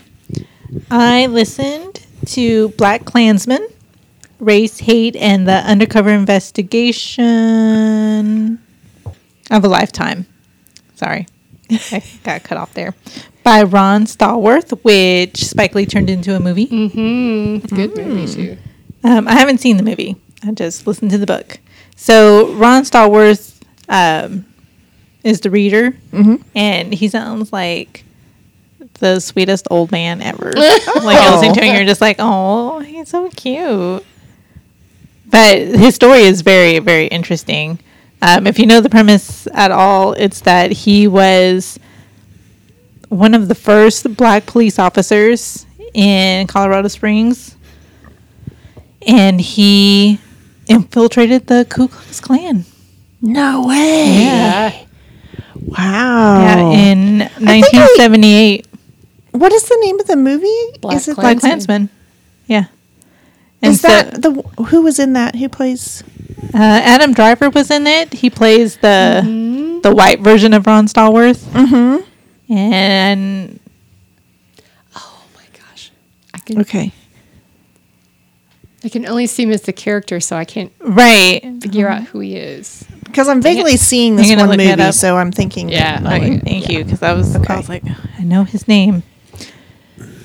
I listened to Black Klansman, Race, Hate, and the Undercover Investigation of a Lifetime. Sorry, I got cut off there. By Ron Stallworth, which Spike Lee turned into a movie. Mm-hmm. Good movie too. Um, I haven't seen the movie. I just listened to the book. So Ron Stallworth um, is the reader, and he sounds like the sweetest old man ever. *laughs* like I listen to him, you're just like, oh, he's so cute. But his story is very, very interesting. Um, if you know the premise at all, it's that he was one of the first black police officers in Colorado Springs and he infiltrated the Ku Klux Klan. No way. Yeah, Wow. yeah, in 1978, what is the name of the movie? Black is it Black Klansman. Yeah, and is so, that the who was in that? Who plays? Uh, Adam Driver was in it. He plays the the white version of Ron Stallworth, Mm-hmm. and Oh my gosh. I can Okay. I can only see him as the character, so I can't right. figure out who he is. Because I'm vaguely seeing this one movie, so I'm thinking. Yeah, like, Okay, thank you, because I was I was like, I know his name.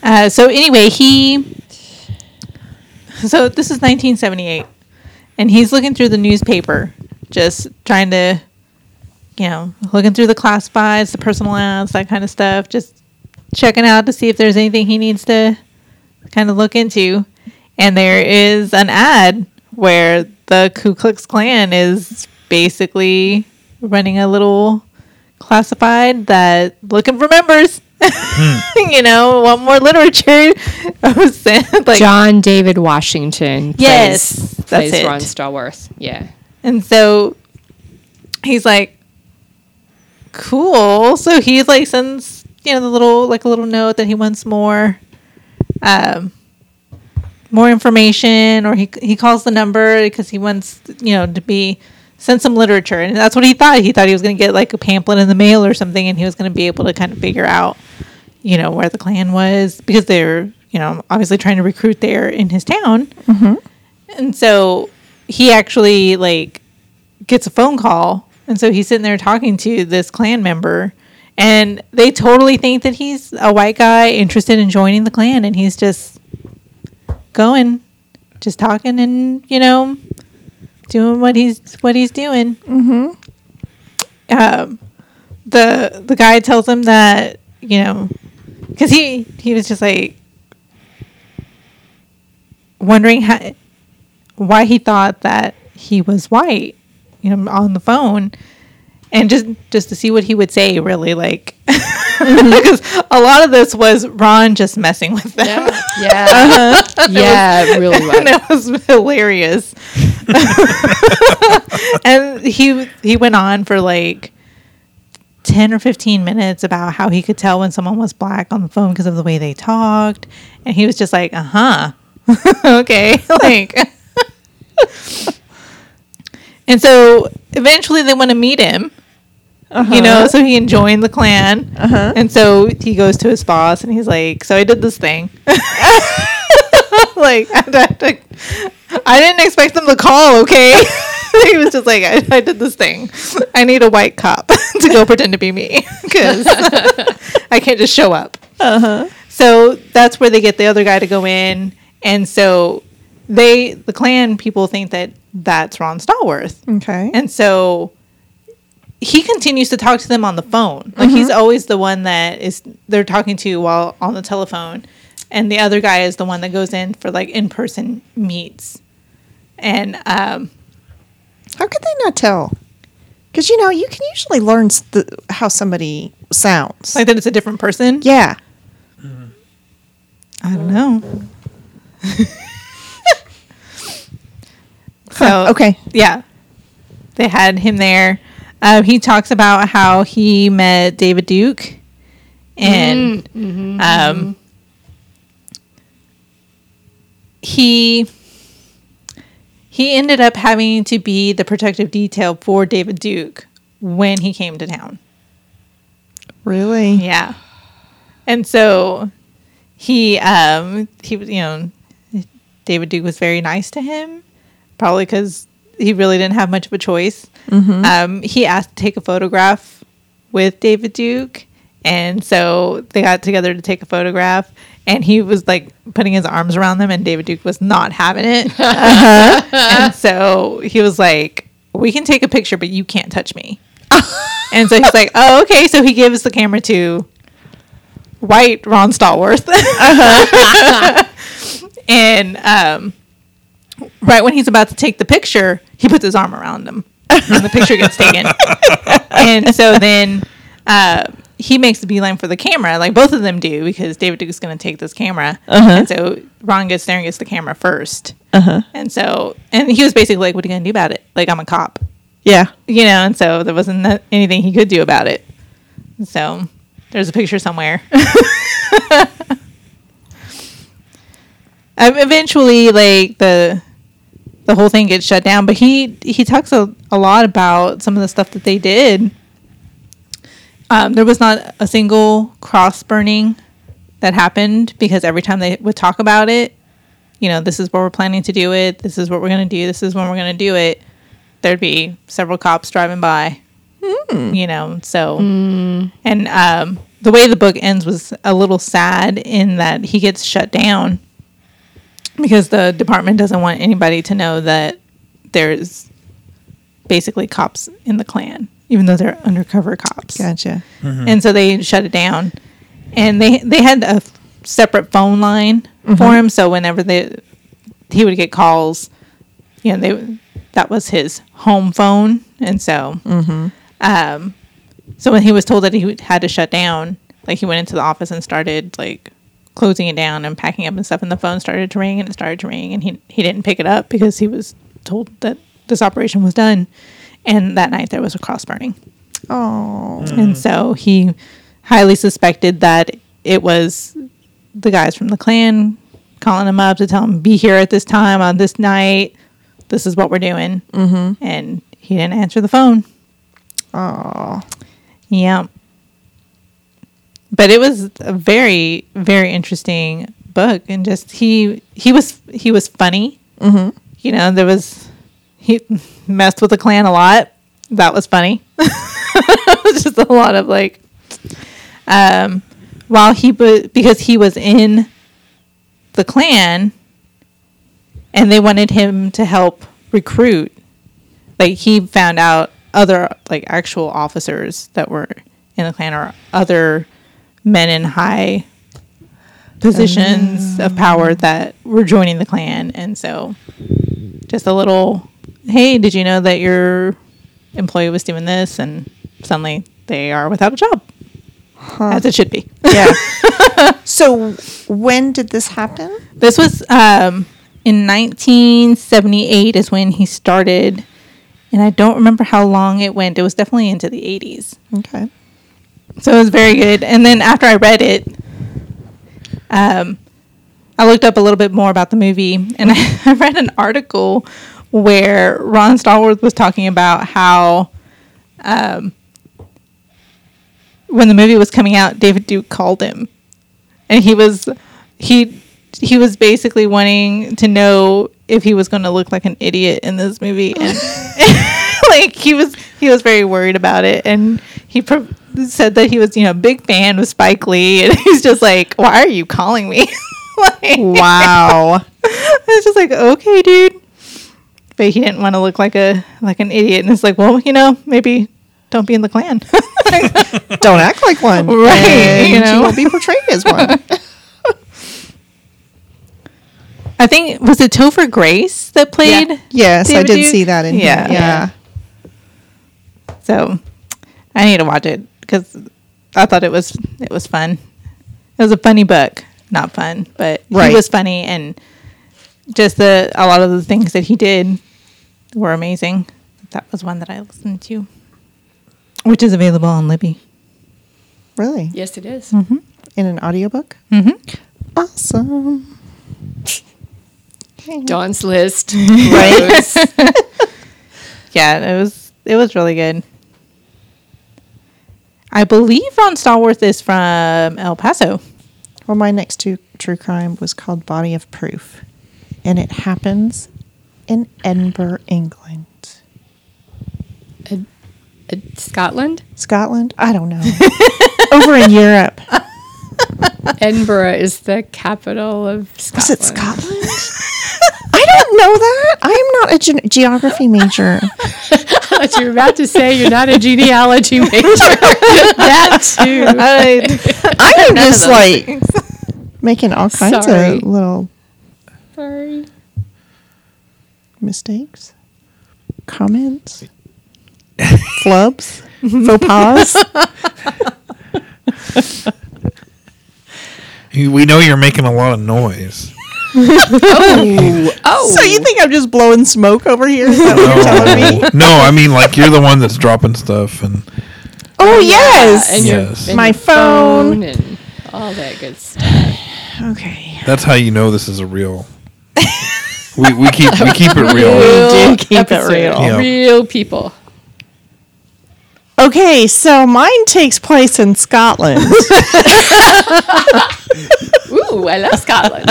Uh, so anyway, he. So this is 1978, and he's looking through the newspaper, just trying to, you know, looking through the classifieds, the personal ads, that kind of stuff, just checking out to see if there's anything he needs to kind of look into. And there is an ad where the Ku Klux Klan is basically running a little classified that looking for members. *laughs* you know, want more literature. I was saying, like, John David Washington. Plays, Yes, that's plays it. Ron Stallworth. Yeah. and so he's like, cool. So he's like sends you know the little like a little note that he wants more, um, more information, or he he calls the number because he wants you know to be send some literature, and that's what he thought. He thought he was going to get like a pamphlet in the mail or something, and he was going to be able to kind of figure out, you know, where the clan was because they're you know obviously trying to recruit there in his town, mm-hmm. and so he actually like gets a phone call and so he's sitting there talking to this clan member and they totally think that he's a white guy interested in joining the clan and he's just going just talking and you know doing what he's what he's doing mm-hmm. um the the guy tells him that you know because he he was just like wondering how why he thought that he was white, you know, on the phone, and just just to see what he would say, really, like, *laughs* because a lot of this was Ron just messing with them. Yeah. Yeah. *laughs* yeah, it really was. *laughs* and it was hilarious. *laughs* and he he went on for like ten or fifteen minutes about how he could tell when someone was black on the phone because of the way they talked, and he was just like, "Uh huh, *laughs* okay," *laughs* like. and so eventually they want to meet him. You know, so he can join the clan. Uh-huh. And so he goes to his boss and he's like, So I did this thing. *laughs* like, I, I, didn't expect them to call, okay? *laughs* he was just like, I, I did this thing. I need a white cop *laughs* to go pretend to be me because I can't just show up. Uh-huh. So that's where they get the other guy to go in. And so they, the clan people think that that's Ron Stallworth. Okay. And so he continues to talk to them on the phone. Like he's always the one that is they're talking to while on the telephone. And the other guy is the one that goes in for like in person meets. And um How could they not tell? Because you know you can usually learn s- the, how somebody sounds. like that it's a different person. yeah. I don't know. *laughs* So okay. yeah, they had him there. Uh, he talks about how he met David Duke, and um, he he ended up having to be the protective detail for David Duke when he came to town. Really? Yeah. And so he um he was you know David Duke was very nice to him probably cuz he really didn't have much of a choice. Um he asked to take a photograph with David Duke and so they got together to take a photograph and he was like putting his arms around them and David Duke was not having it. *laughs* and so he was like we can take a picture but you can't touch me. *laughs* and so he's like, "Oh, okay." So he gives the camera to white Ron Stallworth. *laughs* and um, right when he's about to take the picture, he puts his arm around him, and the picture gets taken. and so then uh, he makes the beeline for the camera, like both of them do, because David Duke's going to take this camera. And so Ron gets there and gets the camera first. And so, and he was basically like, "What are you going to do about it? Like, I'm a cop." Yeah. you know, and so there wasn't anything he could do about it. So there's a picture somewhere. *laughs* Um, eventually, like the the whole thing gets shut down, but he he talks a, a lot about some of the stuff that they did. Um, there was not a single cross burning that happened because every time they would talk about it, you know, this is where we're planning to do it. This is what we're going to do. This is when we're going to do it. There'd be several cops driving by, you know. So, and um, the way the book ends was a little sad in that he gets shut down because the department doesn't want anybody to know that there's basically cops in the Klan, even though they're undercover cops. Gotcha. Mm-hmm. and so they shut it down. And they they had a f- separate phone line for mm-hmm. him, so whenever they he would get calls, you know, they that was his home phone, and so mm-hmm. um, so when he was told that he had to shut down, like he went into the office and started like closing it down and packing up and stuff, and the phone started to ring and it started to ring, and he he didn't pick it up because he was told that this operation was done, and that night there was a cross burning. Oh. And so he highly suspected that it was the guys from the clan calling him up to tell him, be here at this time on this night. This is what we're doing. Mm-hmm. And he didn't answer the phone. Oh. Yeah. But it was a very, very interesting book. And just he, he was, he was funny. Mm-hmm. You know, there was, he messed with the clan a lot. That was funny. *laughs* just a lot of like um while he was because he was in the clan and they wanted him to help recruit like he found out other like actual officers that were in the clan or other men in high positions of power that were joining the clan and so just a little hey did you know that your employee was doing this? And suddenly they are without a job. As it should be. Yeah. *laughs* so when did this happen? this was um, in 1978 is when he started and i don't remember how long it went. It was definitely into the 80s Okay. so it was very good. And then after i read it um, i looked up a little bit more about the movie and I, *laughs* I read an article where ron stallworth was talking about how um, when the movie was coming out david duke called him. And he was he he was basically wanting to know if he was going to look like an idiot in this movie. And *laughs* *laughs* like he was he was very worried about it. And he pro- said that he was you know a big fan of spike lee. And *laughs* he's just like why are you calling me? Like, Wow. it's just like okay dude but he didn't want to look like a like an idiot and it's like well you know maybe don't be in the clan *laughs* *laughs* Don't act like one. Right, And you know. you won't be portrayed as one. *laughs* i think was it topher grace that played Yes, I did Duke? see that in Yeah. here. Yeah. So I need to watch it because I thought it was it was fun. It was a funny book, not fun, but Right. he was funny and just the a lot of the things that he did were amazing. That was one that I listened to, which is available on Libby. Really? Yes, it is. In an audiobook? Mm-hmm. Awesome. *laughs* Dawn's list. Right? *laughs* *laughs* Yeah, it was it was really good. I believe Ron Stallworth is from El Paso. Well, my next two true crime was called Body of Proof, and it happens in Edinburgh, England. Uh, Scotland. Scotland? I don't know. *laughs* Over in Europe. *laughs* Edinburgh is the capital of Scotland. Was it Scotland? I don't know that. I am not a ge- geography major. *laughs* I you're about to say you're not a genealogy major. that too. I, I am just like making all kinds Sorry. of little Sorry. mistakes, comments, *laughs* flubs, faux pas. *laughs* We know you're making a lot of noise. Oh, oh. So you think I'm just blowing smoke over here? Is that what you're telling me? no, I mean like you're the one that's dropping stuff, and Oh yes. and your, Yes. and My your phone. and all that good stuff. *sighs* okay. that's how you know this is a real. We we keep we keep it real. do keep it real. Yeah. Real people. Okay, so mine takes place in Scotland. *laughs* Ooh, I love Scotland.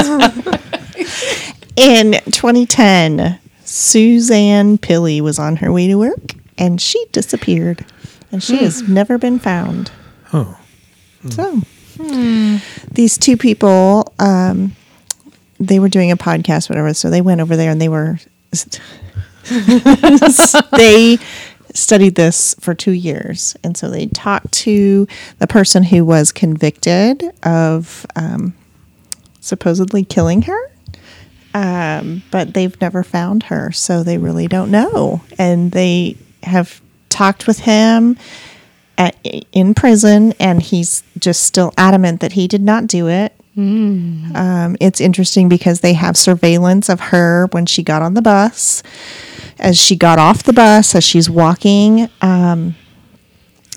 in 2010, Suzanne Pilley was on her way to work and she disappeared. And she has never been found. Oh, So, these two people, um, they were doing a podcast, whatever. So they went over there and they were, *laughs* they studied this for two years. And so they talked to the person who was convicted of um, supposedly killing her. Um, but they've never found her. So they really don't know. And they have talked with him at, in prison, and he's just still adamant that he did not do it. Um, it's interesting because they have surveillance of her when she got on the bus, as she got off the bus, as she's walking um,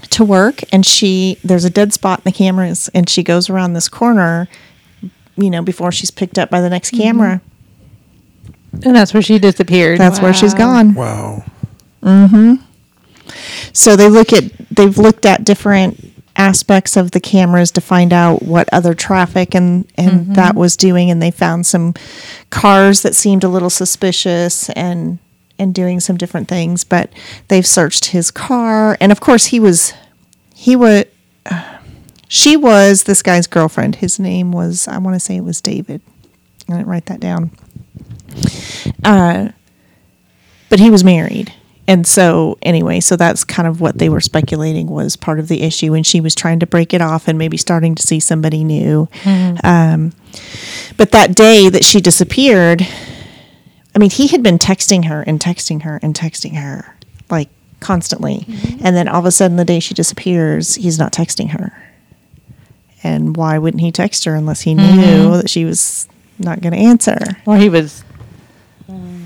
to work, and she there's a dead spot in the cameras, and she goes around this corner, you know, before she's picked up by the next camera. and that's where she disappeared. That's where she's gone. wow. So they look at they've looked at different aspects of the cameras to find out what other traffic and and that was doing and they found some cars that seemed a little suspicious and and doing some different things but they've searched his car. And of course he was he was *sighs* she was this guy's girlfriend. His name was I want to say it was David. I didn't write that down. Uh but he was married. And so, anyway, so that's kind of what they were speculating was part of the issue. And she was trying to break it off and maybe starting to see somebody new. Mm-hmm. Um, but that day that she disappeared, I mean, he had been texting her and texting her and texting her like constantly. Mm-hmm. And then all of a sudden, the day she disappears, he's not texting her. And why wouldn't he text her unless he knew mm-hmm. that she was not going to answer? Or he was mm.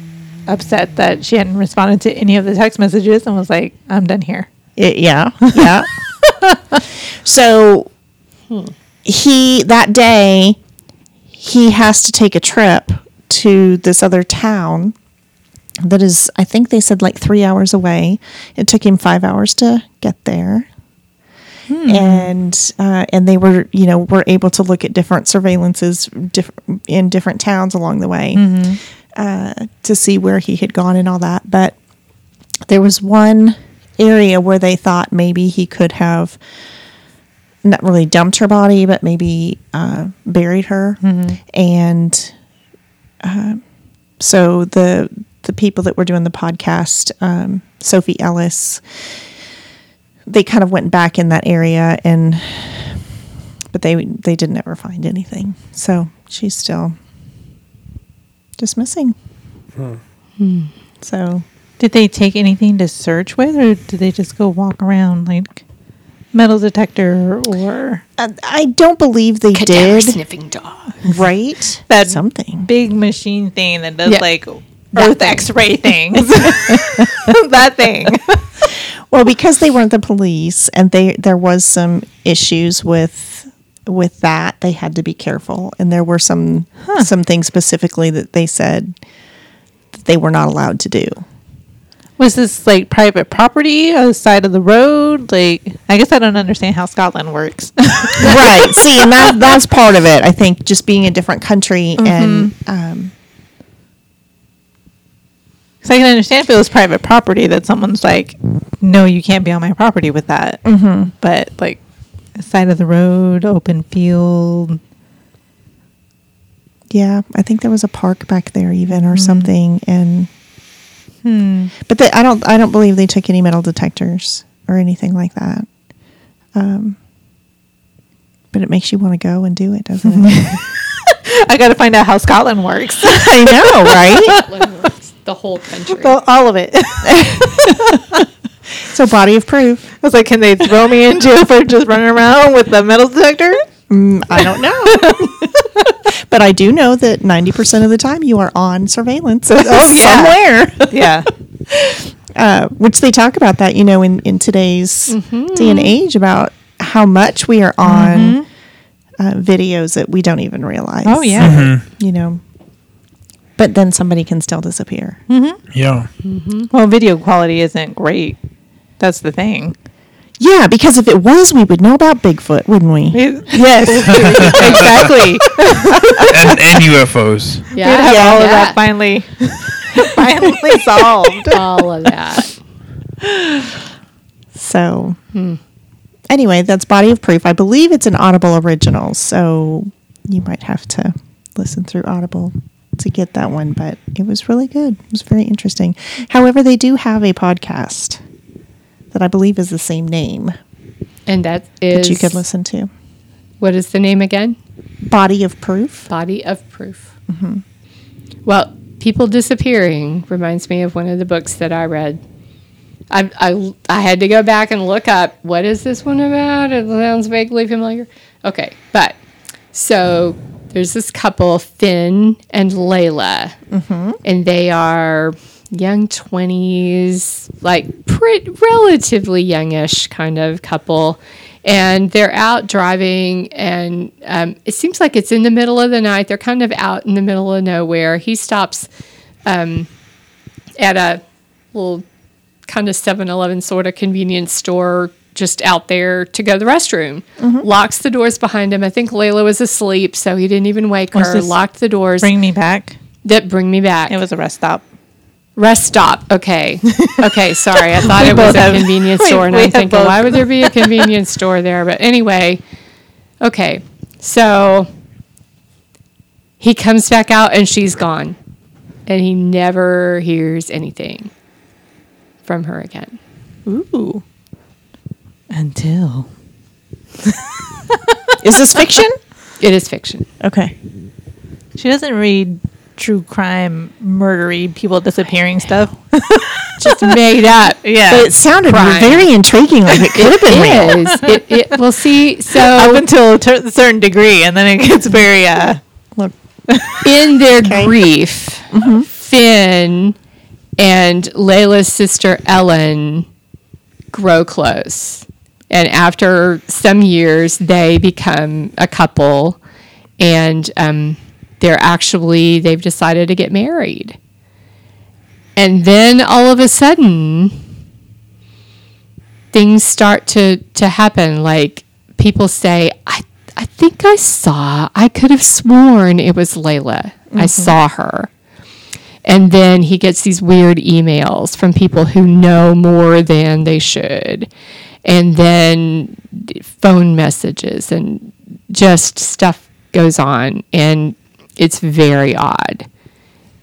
Upset that she hadn't responded to any of the text messages and was like, I'm done here. It, yeah, yeah. *laughs* so hmm. he that day he has to take a trip to this other town that is I think they said like 3 hours away. It took him 5 hours to get there. Hmm. And uh, and they were you know were able to look at different surveillances diff- in different towns along the way mm-hmm. Uh, to see where he had gone and all that. But there was one area where they thought maybe he could have not really dumped her body, but maybe uh, buried her. And uh, so the the people that were doing the podcast, um, Sophie Ellis, they kind of went back in that area and but they they didn't ever find anything. So she's still just missing. So Did they take anything to search with, or did they just go walk around like metal detector or uh, I don't believe they Cadaver did. sniffing dog. Right? *laughs* That- something. big machine thing that does Yeah. like Earth X-ray *laughs* things. *laughs* that thing. Well, because they weren't the police, and they there was some issues with with that, they had to be careful, and there were some some things specifically that they said that they were not allowed to do. Was this like private property on the side of the road? Like, I guess I don't understand how Scotland works. *laughs* right. See, and that that's part of it. I think just being a different country and um, So I can understand if it was private property that someone's like, no, you can't be on my property with that. Mm-hmm. But like, side of the road, open field. yeah, I think there was a park back there even or something, and but they, I don't I don't believe they took any metal detectors or anything like that. Um, but it makes you want to go and do it, doesn't it? *laughs* I got to find out how Scotland works. *laughs* I know, right? *laughs* the whole country. Well, All of it. I *laughs* So body of proof. I was like, can they throw me in jail for just running around with the metal detector? Mm, I don't know. *laughs* but I do know that 90% of the time you are on surveillance oh, yeah. somewhere. *laughs* Yeah. Uh, which they talk about that, you know, in, in today's day and age about how much we are on uh, videos that we don't even realize. Oh, yeah. You know, but then somebody can still disappear. Mm-hmm. Yeah. Mm-hmm. Well, video quality isn't great. That's the thing. Yeah, because if it was, we would know about Bigfoot, wouldn't we? yes, *laughs* exactly. and, and UFOs. We'd have Yeah. all of that finally, *laughs* finally solved. all of that. So, hmm. anyway, that's Body of Proof. I believe it's an Audible original, so you might have to listen through Audible to get that one, but it was really good. It was very interesting. However, they do have a podcast that I believe is the same name And that is. that you could listen to. What is the name again? Body of Proof. Body of Proof. Mm-hmm. Well, people disappearing reminds me of one of the books that I read. I, I, I had to go back and look up what is this one about? It sounds vaguely familiar. Okay, but so there's this couple, Finn and Layla, and they are young 20s, like pretty, relatively youngish kind of couple. And they're out driving, and um, it seems like it's in the middle of the night. They're kind of out in the middle of nowhere. He stops um, at a little kind of 7-Eleven sort of convenience store just out there to go to the restroom. Locks the doors behind him. I think Layla was asleep, so he didn't even wake Was her. Locked the doors. Bring me back. that bring me back. It was a rest stop. Rest stop. Okay. *laughs* Okay. Sorry. I thought it was a convenience *laughs* store, and I'm thinking, both. why would there be a *laughs* convenience store there? But anyway, okay. So he comes back out, and she's gone, and he never hears anything from her again. Ooh. Until *laughs* Is this fiction? It is fiction. Okay. she doesn't read true crime, murdery, people disappearing stuff. *laughs* Just made up. Yeah. But it sounded Crime. very intriguing, like it could have been real. It is. It, it, well, see, So *laughs* up until a ter- certain degree, and then it gets very uh, Look, in their Okay. grief, Finn and Layla's sister Ellen grow close. And after some years, they become a couple, and um, they're actually, they've decided to get married. And then all of a sudden, things start to, to happen. Like people say, I, I think I saw, I could have sworn it was Layla. I saw her. And then he gets these weird emails from people who know more than they should. And then phone messages and just stuff goes on. And it's very odd.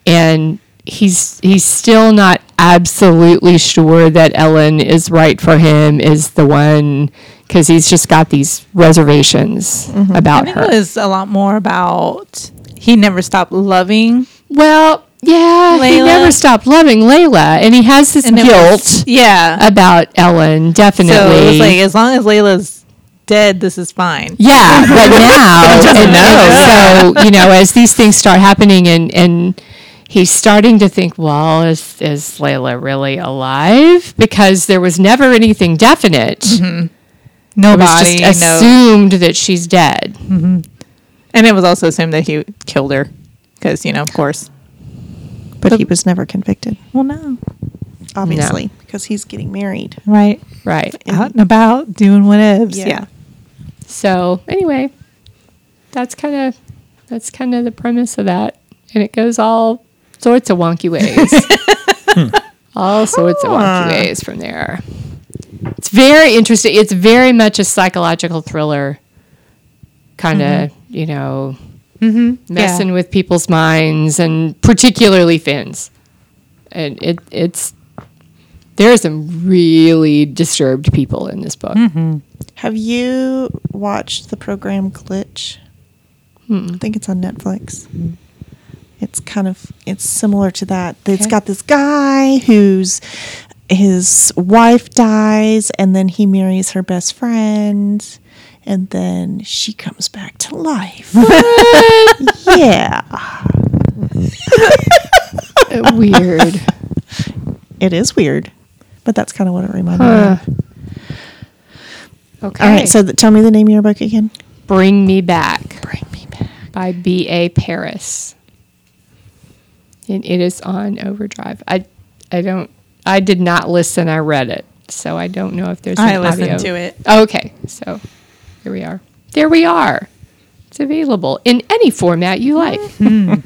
And he's he's still not absolutely sure that Ellen is right for him is the one because he's just got these reservations I about think her. it was a lot more about he never stopped loving Well, yeah, he never stopped loving Layla, and he has this and guilt was- yeah. about Ellen. Definitely, So it was like as long as Layla's dead, this is fine. yeah, *laughs* but now, doesn't and- know. and so you know, as these things start happening, and and he's starting to think, well, is, is Layla really alive? Because there was never anything definite. Mm-hmm. It was Nobody just knows. assumed that she's dead. Mm-hmm. And it was also assumed that he killed her. Because, you know, of course. But he was never convicted, Well, no. obviously, because he's getting married. Right. Right. Out and about doing whatevs. Yeah. Yeah. So anyway, that's kind of that's kind of the premise of that, and it goes all sorts of wonky ways, *laughs* *laughs* all sorts of wonky ways from there. It's very interesting. It's very much a psychological thriller, kind of mm-hmm. you know, Mm-hmm. messing with people's minds, and particularly Finn's. And it it's there are some really disturbed people in this book. Mm-hmm. Have you watched the program Glitch? Hmm. I think it's on Netflix. Mm-hmm. It's kind of it's similar to that. It's Okay. got this guy whose his wife dies and then he marries her best friend and then she comes back to life. yeah. *laughs* Weird. It is weird. But that's kind of what it reminded me of. Okay. All right, so th- tell me the name of your book again. Bring Me Back Bring me back. by B.A. Paris. And it is on Overdrive. I I don't I did not listen, I read it. So I don't know if there's I an listened audio. to it. Okay. So here we are. There we are. It's available in any format you like. *laughs*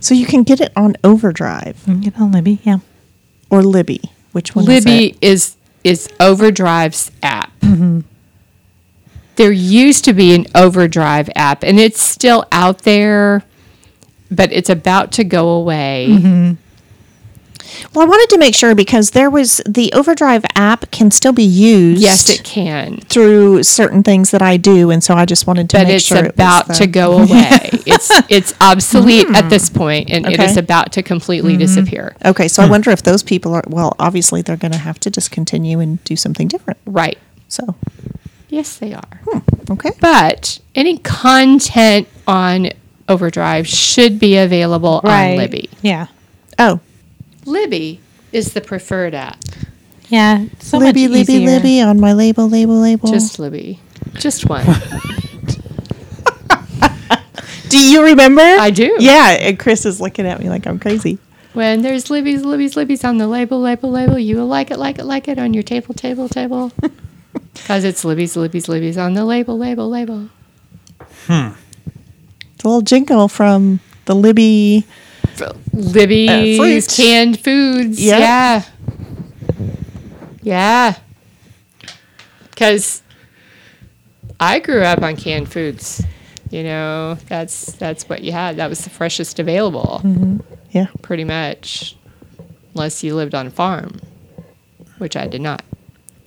So you can get it on Overdrive You know, Libby. Yeah. or Libby. Which one is Libby it? is is Overdrive's app. Mm-hmm. There used to be an Overdrive app, and it's still out there, but it's about to go away. Mm-hmm. Well, I wanted to make sure because there was the Overdrive app can still be used. Yes, it can, through certain things that I do, and so I just wanted to but make it's sure it was about the- to go *laughs* away. it's it's obsolete at hmm. this point, and it is about to completely hmm. disappear. Okay, so I hmm. wonder if those people are well. Obviously, they're going to have to discontinue and do something different. Right? So, Yes, they are. okay, But any content on Overdrive should be available on Libby. Yeah. oh, Libby is the preferred app. Yeah. So Libby, much Libby, easier. Libby on my label, label, label. Just Libby. Just one. *laughs* do you remember? I do. Yeah, and Chris is looking at me like I'm crazy. When there's Libby's, Libby's, Libby's on the label, label, label, you will like it, like it, like it on your table, table, table. *laughs* Because it's Libby's, Libby's, Libby's on the label, label, label. Hmm. It's a little jingle from the Libby. Libby's Uh, canned foods. Yeah. Yeah. Yeah. Because I grew up on canned foods. You know, that's that's what you had. That was the freshest available, Yeah, pretty much, unless you lived on a farm, which I did not.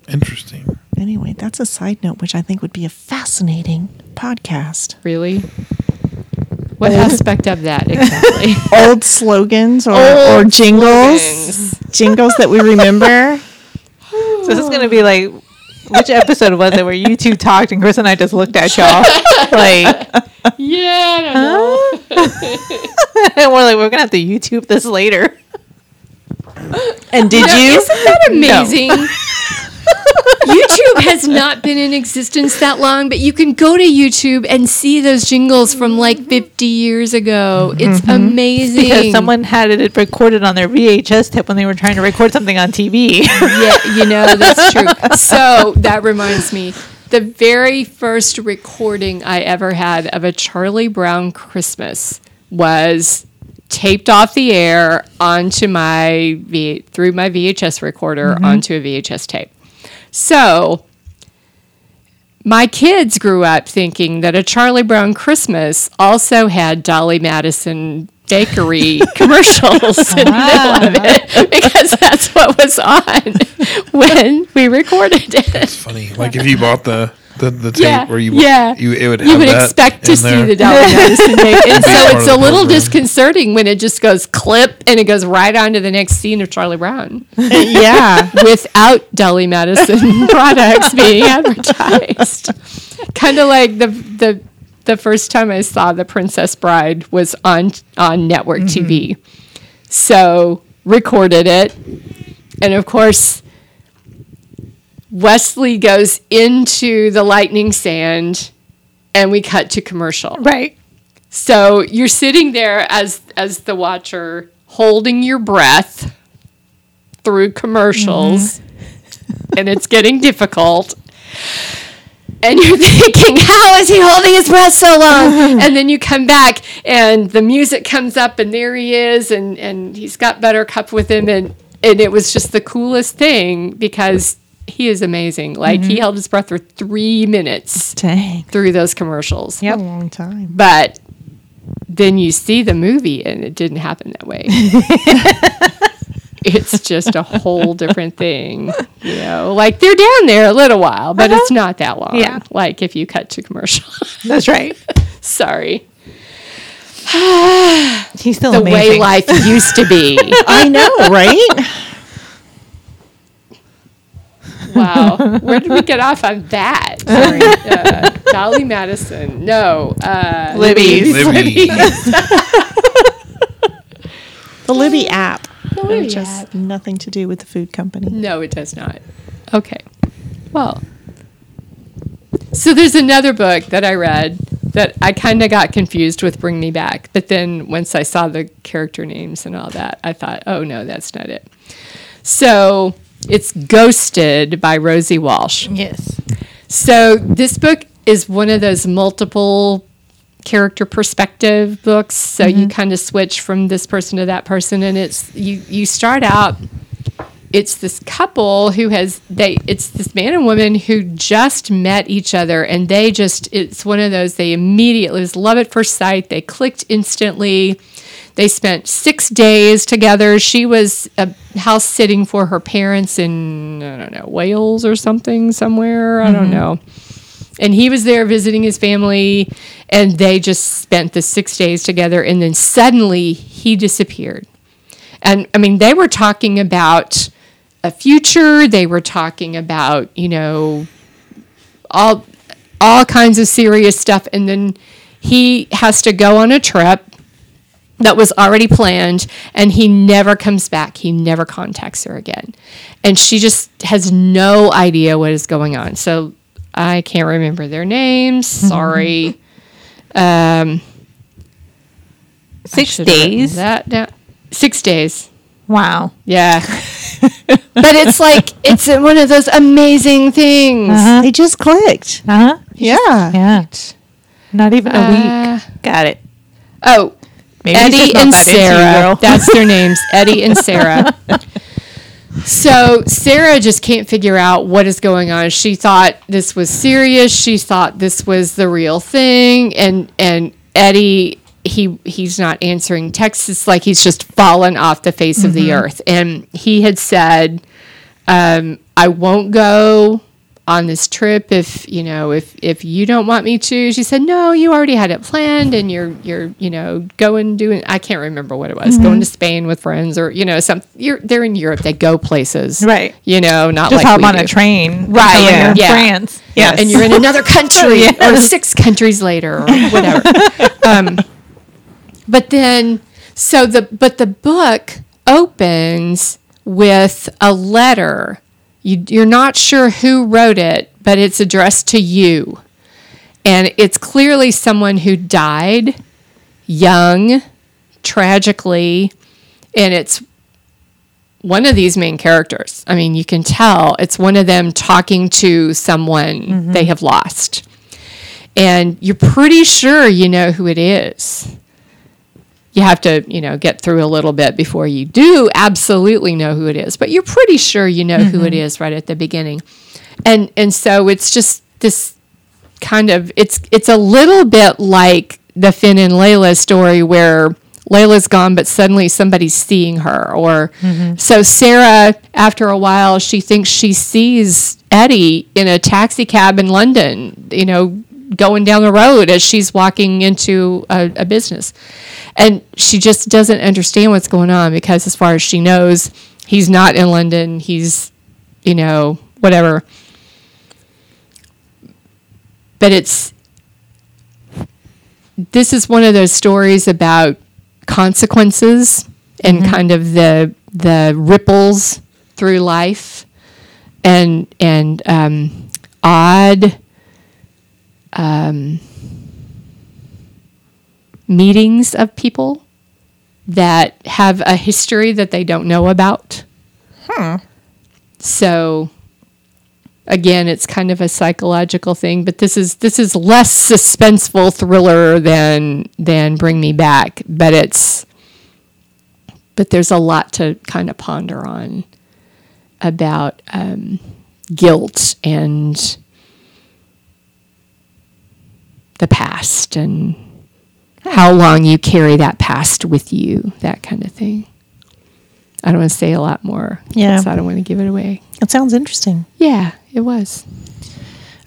Interesting. Anyway, that's a side note, which I think would be a fascinating podcast. Really? What aspect of that exactly? *laughs* Old slogans or, or jingles, slogans. jingles that we remember. So this is going to be like, which episode was it where you two talked and Chris and I just looked at y'all? *laughs* like, yeah, I don't and *laughs* we're like, we're going to have to YouTube this later. And did Now, you? Isn't that amazing? YouTube has not been in existence that long, but you can go to YouTube and see those jingles from like mm-hmm. 50 years ago. It's mm-hmm. amazing. Because someone had it recorded on their VHS tape when they were trying to record something on TV. yeah, you know, that's true. So *laughs* that reminds me. The very first recording I ever had of a Charlie Brown Christmas was taped off the air onto my v- through my VHS recorder mm-hmm. onto a VHS tape. So my kids grew up thinking that a Charlie Brown Christmas also had Dolly Madison bakery *laughs* commercials in the middle of it ah. because that's what was on *laughs* when we recorded it. It's funny. Like if you bought the the, the tape Yeah, where you yeah. you it would You would that expect to see there. the Dolly Madison tape. And so it's a little program. disconcerting when it just goes clip and it goes right on to the next scene of Charlie Brown *laughs* yeah. without Dolly Madison *laughs* products being advertised. kind of like the the the first time I saw The Princess Bride was on on network TV. Mm-hmm. So recorded it. And of course Wesley goes into the lightning sand and we cut to commercial. Right. So you're sitting there as as the watcher holding your breath through commercials mm-hmm. and it's getting difficult. And you're thinking, how is he holding his breath so long? Mm-hmm. and then you come back and the music comes up and there he is and, and he's got Buttercup with him and, and it was just the coolest thing because he is amazing. Like he mm-hmm. held his breath for three minutes Dang. through those commercials. Yep. A long time. But then you see the movie and it didn't happen that way. *laughs* it's just a whole different thing. You know, like they're down there a little while, but it's uh-huh. not that long. Yeah. Like if you cut to commercial. *laughs* That's right. *laughs* Sorry. *sighs* He's still The amazing. way life used to be. I know, right? Wow. *laughs* Where did we get off on that? *laughs* Sorry. Uh, Dolly Madison. No. Uh, Libby's. Libby. *laughs* The Libby app. The Libby which has app. nothing to do with the food company. No, it does not. Okay. Well, so there's another book that I read that I kind of got confused with Bring Me Back. But then once I saw the character names and all that, I thought, oh no, that's not it. So it's Ghosted by Rosie Walsh. Yes. So this book is one of those multiple character perspective books. So you mm-hmm. kind of switch from this person to that person, and it's you you start out. It's this couple who has they. It's this man and woman who just met each other, and they just. It's one of those they immediately it was love at first sight. They clicked instantly. They spent six days together. She was uh, house sitting for her parents in I don't know Wales or something somewhere. I don't know. And he was there visiting his family and they just spent the six days together and then suddenly he disappeared. And i mean they were talking about a future. They were talking about you know all all kinds of serious stuff. And then he has to go on a trip that was already planned and he never comes back he never contacts her again and she just has no idea what is going on so i can't remember their names *laughs* sorry um Six should have written days. that down. six days Wow. yeah *laughs* but it's like it's one of those amazing things They just clicked. Uh huh. Yeah. Yeah. Not even a Uh, week. Got it. oh Maybe Eddie and that Sarah. That's their *laughs* names, Eddie and Sarah. So Sarah just can't figure out what is going on. She thought this was serious. She thought this was the real thing, and and Eddie he he's not answering texts. It's like he's just fallen off the face of the earth. And he had said, um, "I won't go." On this trip if you know if if you don't want me to she said no you already had it planned and you're you're you know going doing i can't remember what it was going to spain with friends or you know some you're they're in europe they go places Right. you know not Just like hop on do. a train. Right, yeah. Yeah. France. Yes. and you're in another country *laughs* or six countries later or whatever *laughs* um, but then so the but the book opens with a letter you, you're not sure who wrote it but it's addressed to you and it's clearly someone who died young tragically and it's one of these main characters. I mean, you can tell it's one of them talking to someone they mm-hmm. have lost. And you're pretty sure you know who it is. You have to, you know, get through a little bit before you do absolutely know who it is, but you're pretty sure you know who it mm-hmm. is right at the beginning. And and so it's just this kind of it's it's a little bit like the Finn and Layla story where Layla's gone but suddenly somebody's seeing her. Or mm-hmm. so Sarah after a while she thinks she sees Eddie in a taxi cab in London you know going down the road as she's walking into a, a business. And she just doesn't understand what's going on because as far as she knows he's not in London. He's you know whatever. But it's this is one of those stories about consequences and kind of the the ripples through life and and um, odd um, meetings of people that have a history that they don't know about. So again, it's kind of a psychological thing, but this is this is less suspenseful thriller than than Bring Me Back, but it's but there's a lot to kind of ponder on about um, guilt and the past and how long you carry that past with you, that kind of thing. I don't want to say a lot more. Yeah. I don't want to give it away. It sounds interesting. Yeah, it was.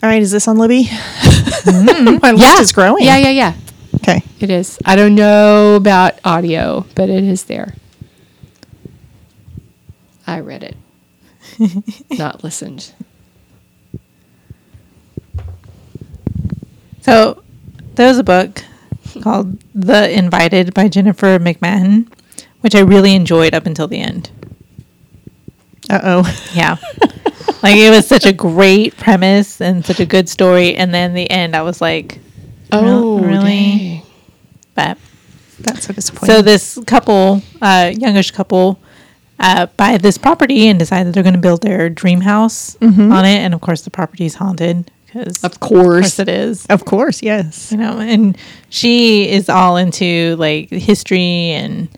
All right, is this on Libby? Mm-hmm. *laughs* My list is growing. Yeah, yeah, yeah. Okay. It is. I don't know about audio, but it is there. I read it, *laughs* not listened. So there was a book called The Invited by Jennifer McMahon, which I really enjoyed up until the end. Uh oh. Yeah. like it was such a great premise and such a good story. And then the end, I was like, Oh, really? dang. but That's so disappointing. so this couple, uh, youngish couple, uh, buy this property and decide that they're going to build their dream house on it. And of course, the property is haunted because, Of of course. it is. of course, yes. You know, and she is all into like history and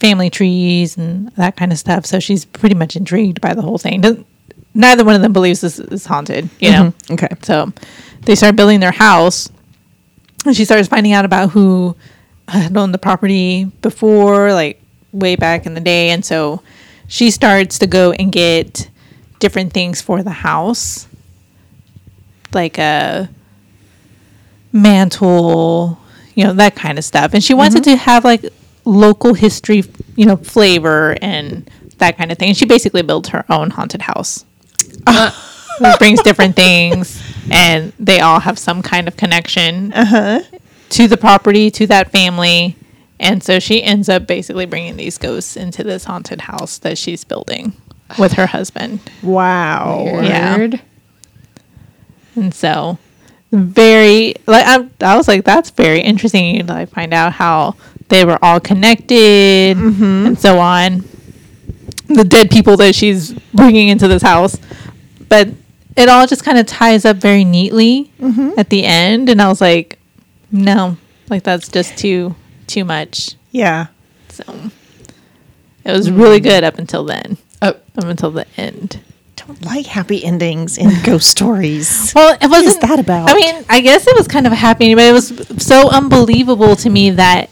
family trees and that kind of stuff. So she's pretty much intrigued by the whole thing. Doesn't- Neither one of them believes this is haunted, you know. Mm-hmm. Okay. So they start building their house, and she starts finding out about who uh, had owned the property before, like way back in the day. And so she starts to go and get different things for the house, like a mantle, you know, that kind of stuff. And she wants it mm-hmm. to have like local history, you know, flavor and that kind of thing. She basically built her own haunted house. Uh. It brings different things, and they all have some kind of connection uh-huh. to the property, to that family. And so she ends up basically bringing these ghosts into this haunted house that she's building with her husband. Wow. Yeah. Weird. And so, very like I, I was like, that's very interesting. You like find out how they were all connected mm-hmm. and so on. The dead people that she's bringing into this house, but it all just kind of ties up very neatly mm-hmm. at the end. And I was like, no, like that's just too too much. Yeah. So it was really good up until then. Oh, Up until the end. Don't like happy endings in *laughs* ghost stories. Well, it wasn't is that about? I mean, I guess it was kind of a happy, but it was so unbelievable to me that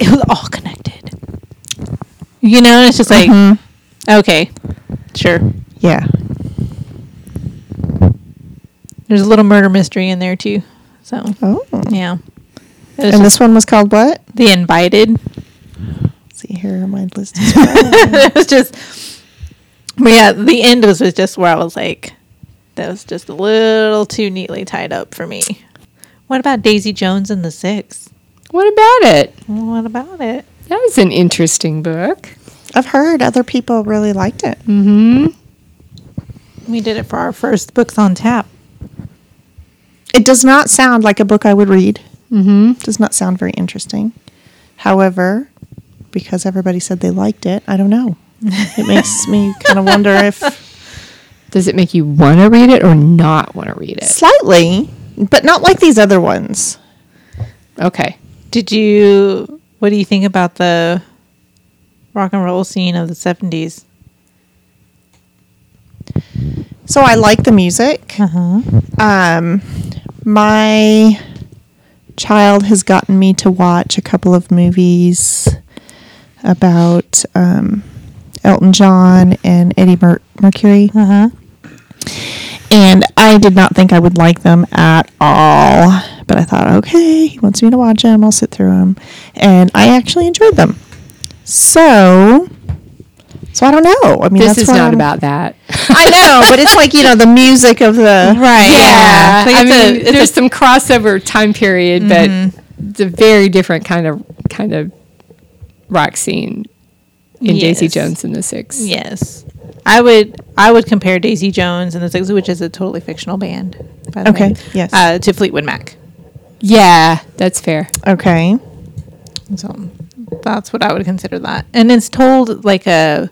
it was all connected. You know, it's just like, Mm-hmm. okay, sure. Yeah. There's a little murder mystery in there too. So Oh. yeah, And just this one was called what? the invited. Let's see here, are my list *laughs* is it was just, but yeah, the end was, was just where I was like, that was just a little too neatly tied up for me. What about Daisy Jones and the Six? what about it? What about it? That was an interesting book. I've heard other people really liked it. Mm-hmm. We did it for our first books on tap. It does not sound like a book I would read. Mm-hmm. Does not sound very interesting. However, because everybody said they liked it, I don't know. It makes me kind of wonder if *laughs* Does it make you want to read it or not want to read it? slightly, but not like these other ones. Okay. Did you? What do you think about the rock and roll scene of the seventies? So I like the music. Uh-huh. Um, my child has gotten me to watch a couple of movies about um, Elton John and Eddie Mer- Mercury, Uh huh. and I did not think I would like them at all. But I thought, okay, he wants me to watch them. I'll sit through them, and I actually enjoyed them. So So I don't know. I mean, This that's is not I'm- about that. I know, but it's like you know the music of the *laughs* Right. Yeah, Like I a- mean, a- there's some crossover time period, but it's a very different kind of kind of rock scene in Daisy Jones and the Six. Yes. I would I would compare Daisy Jones and the Six, which is a totally fictional band, by the Okay, way, yes. uh, to Fleetwood Mac. Yeah, that's fair. Okay. So that's what I would consider that, and it's told like a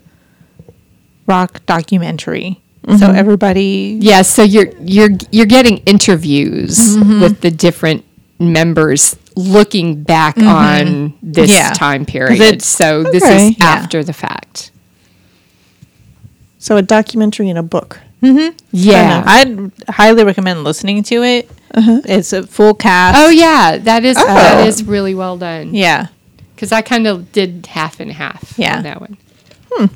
rock documentary. So everybody, Yeah, so you're you're you're getting interviews with the different members looking back mm-hmm. on this Yeah. time 'Cause period. it's- So this is Yeah. after the fact. So a documentary and a book. Mm-hmm. Yeah. I'd highly recommend listening to it. Uh-huh. It's a full cast. Oh yeah, that is Oh. that is really well done. yeah. Because I kind of did half and half Yeah. on that one. Hmm.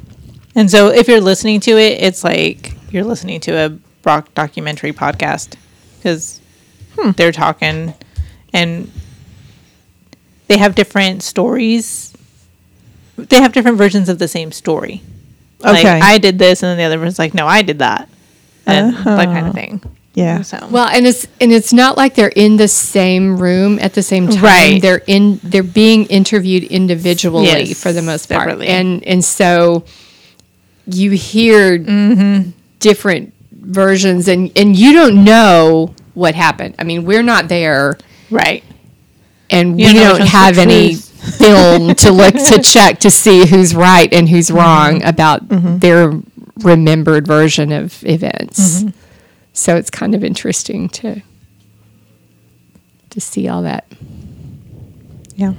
And so if you're listening to it, it's like you're listening to a rock documentary podcast because hmm. they're talking and they have different stories. They have different versions of the same story. Like, Okay. I did this, and then the other person's like, no, I did that. And that kind of thing. Yeah. So, Well, and it's and it's not like they're in the same room at the same time. Right. They're in they're being interviewed individually Yes, for the most part. separately. And and so you hear Mm-hmm. different versions and and you don't know what happened. I mean, we're not there right. And You we don't have any *laughs* film to look to *laughs* check to see who's right and who's Mm-hmm. wrong about their remembered version of events. Mm-hmm. So it's kind of interesting to to see all that. Yeah.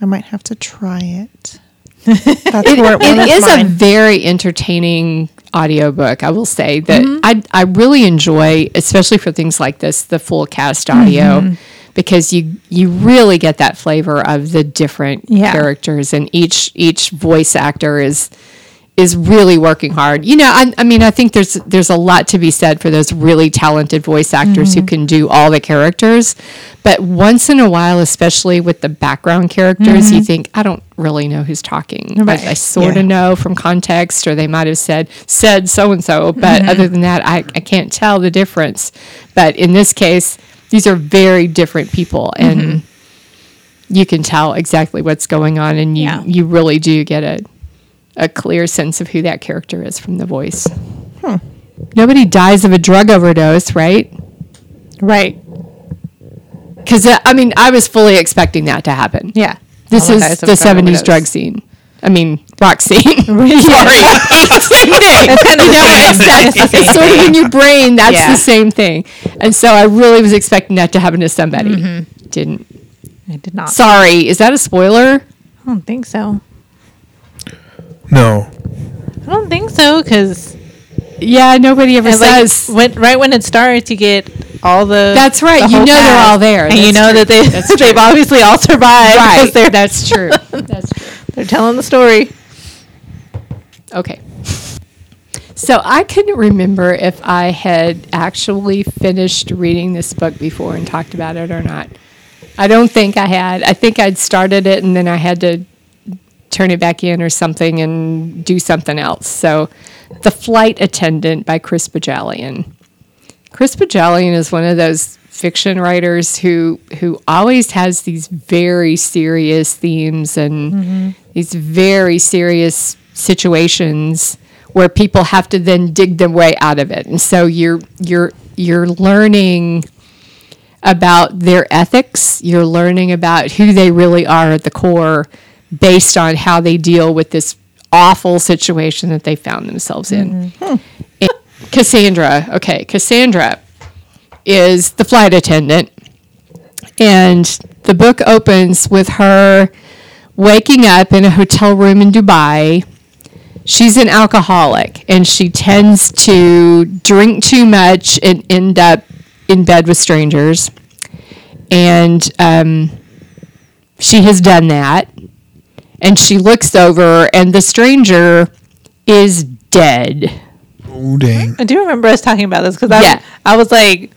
I might have to try it. *laughs* That's It, where it is a very entertaining audiobook, I will say that Mm-hmm. I I really enjoy, especially for things like this, the full cast audio. Mm-hmm. Because you you really get that flavor of the different Yeah. characters, and each each voice actor is is really working hard. You know, I, I mean, I think there's there's a lot to be said for those really talented voice actors Mm-hmm. who can do all the characters. But once in a while, especially with the background characters, you think I don't really know who's talking. Mm-hmm. Right. I, I sort of Yeah. know from context, or they might have said said so and so. But Mm-hmm. other than that, I, I can't tell the difference. But in this case, these are very different people, and Mm-hmm. you can tell exactly what's going on, and you Yeah. you really do get a a clear sense of who that character is from the voice. Nobody dies of a drug overdose, right? Right. Because I mean, I was fully expecting that to happen. Yeah. This All is the drug '70s overdose. drug scene. I mean, rock scene. *laughs* Sorry, It's kind of you know, the it's, same. that's, It's the it's sort of in your brain. That's Yeah. the same thing. And so I really was expecting that to happen to somebody. Mm-hmm. Didn't. I did not. Sorry, is that a spoiler? I don't think so. No. I don't think so because Yeah, nobody ever says. when, right when it starts, you get all the. That's right. the You whole know they're cast, all there. and you That's know true. that they That's *laughs* they've obviously all survived. 'cause right. They're That's true. *laughs* That's true. they're telling the story. Okay. So I couldn't remember if I had actually finished reading this book before and talked about it or not. I don't think I had. I think I'd started it and then I had to turn it back in or something and do something else. So, The Flight Attendant by Chris Bohjalian. Chris Bohjalian is one of those fiction writers who who always has these very serious themes and mm-hmm. these very serious situations where people have to then dig their way out of it. And so you're you're you're learning about their ethics, you're learning about who they really are at the core based on how they deal with this awful situation that they found themselves in. And Cassandra, okay, Cassandra is the flight attendant, and the book opens with her waking up in a hotel room in Dubai. She's an alcoholic, and she tends to drink too much and end up in bed with strangers. And um, she has done that. And she looks over, and the stranger is dead. Oh dang. I do remember us talking about this because I, Yeah. I was like,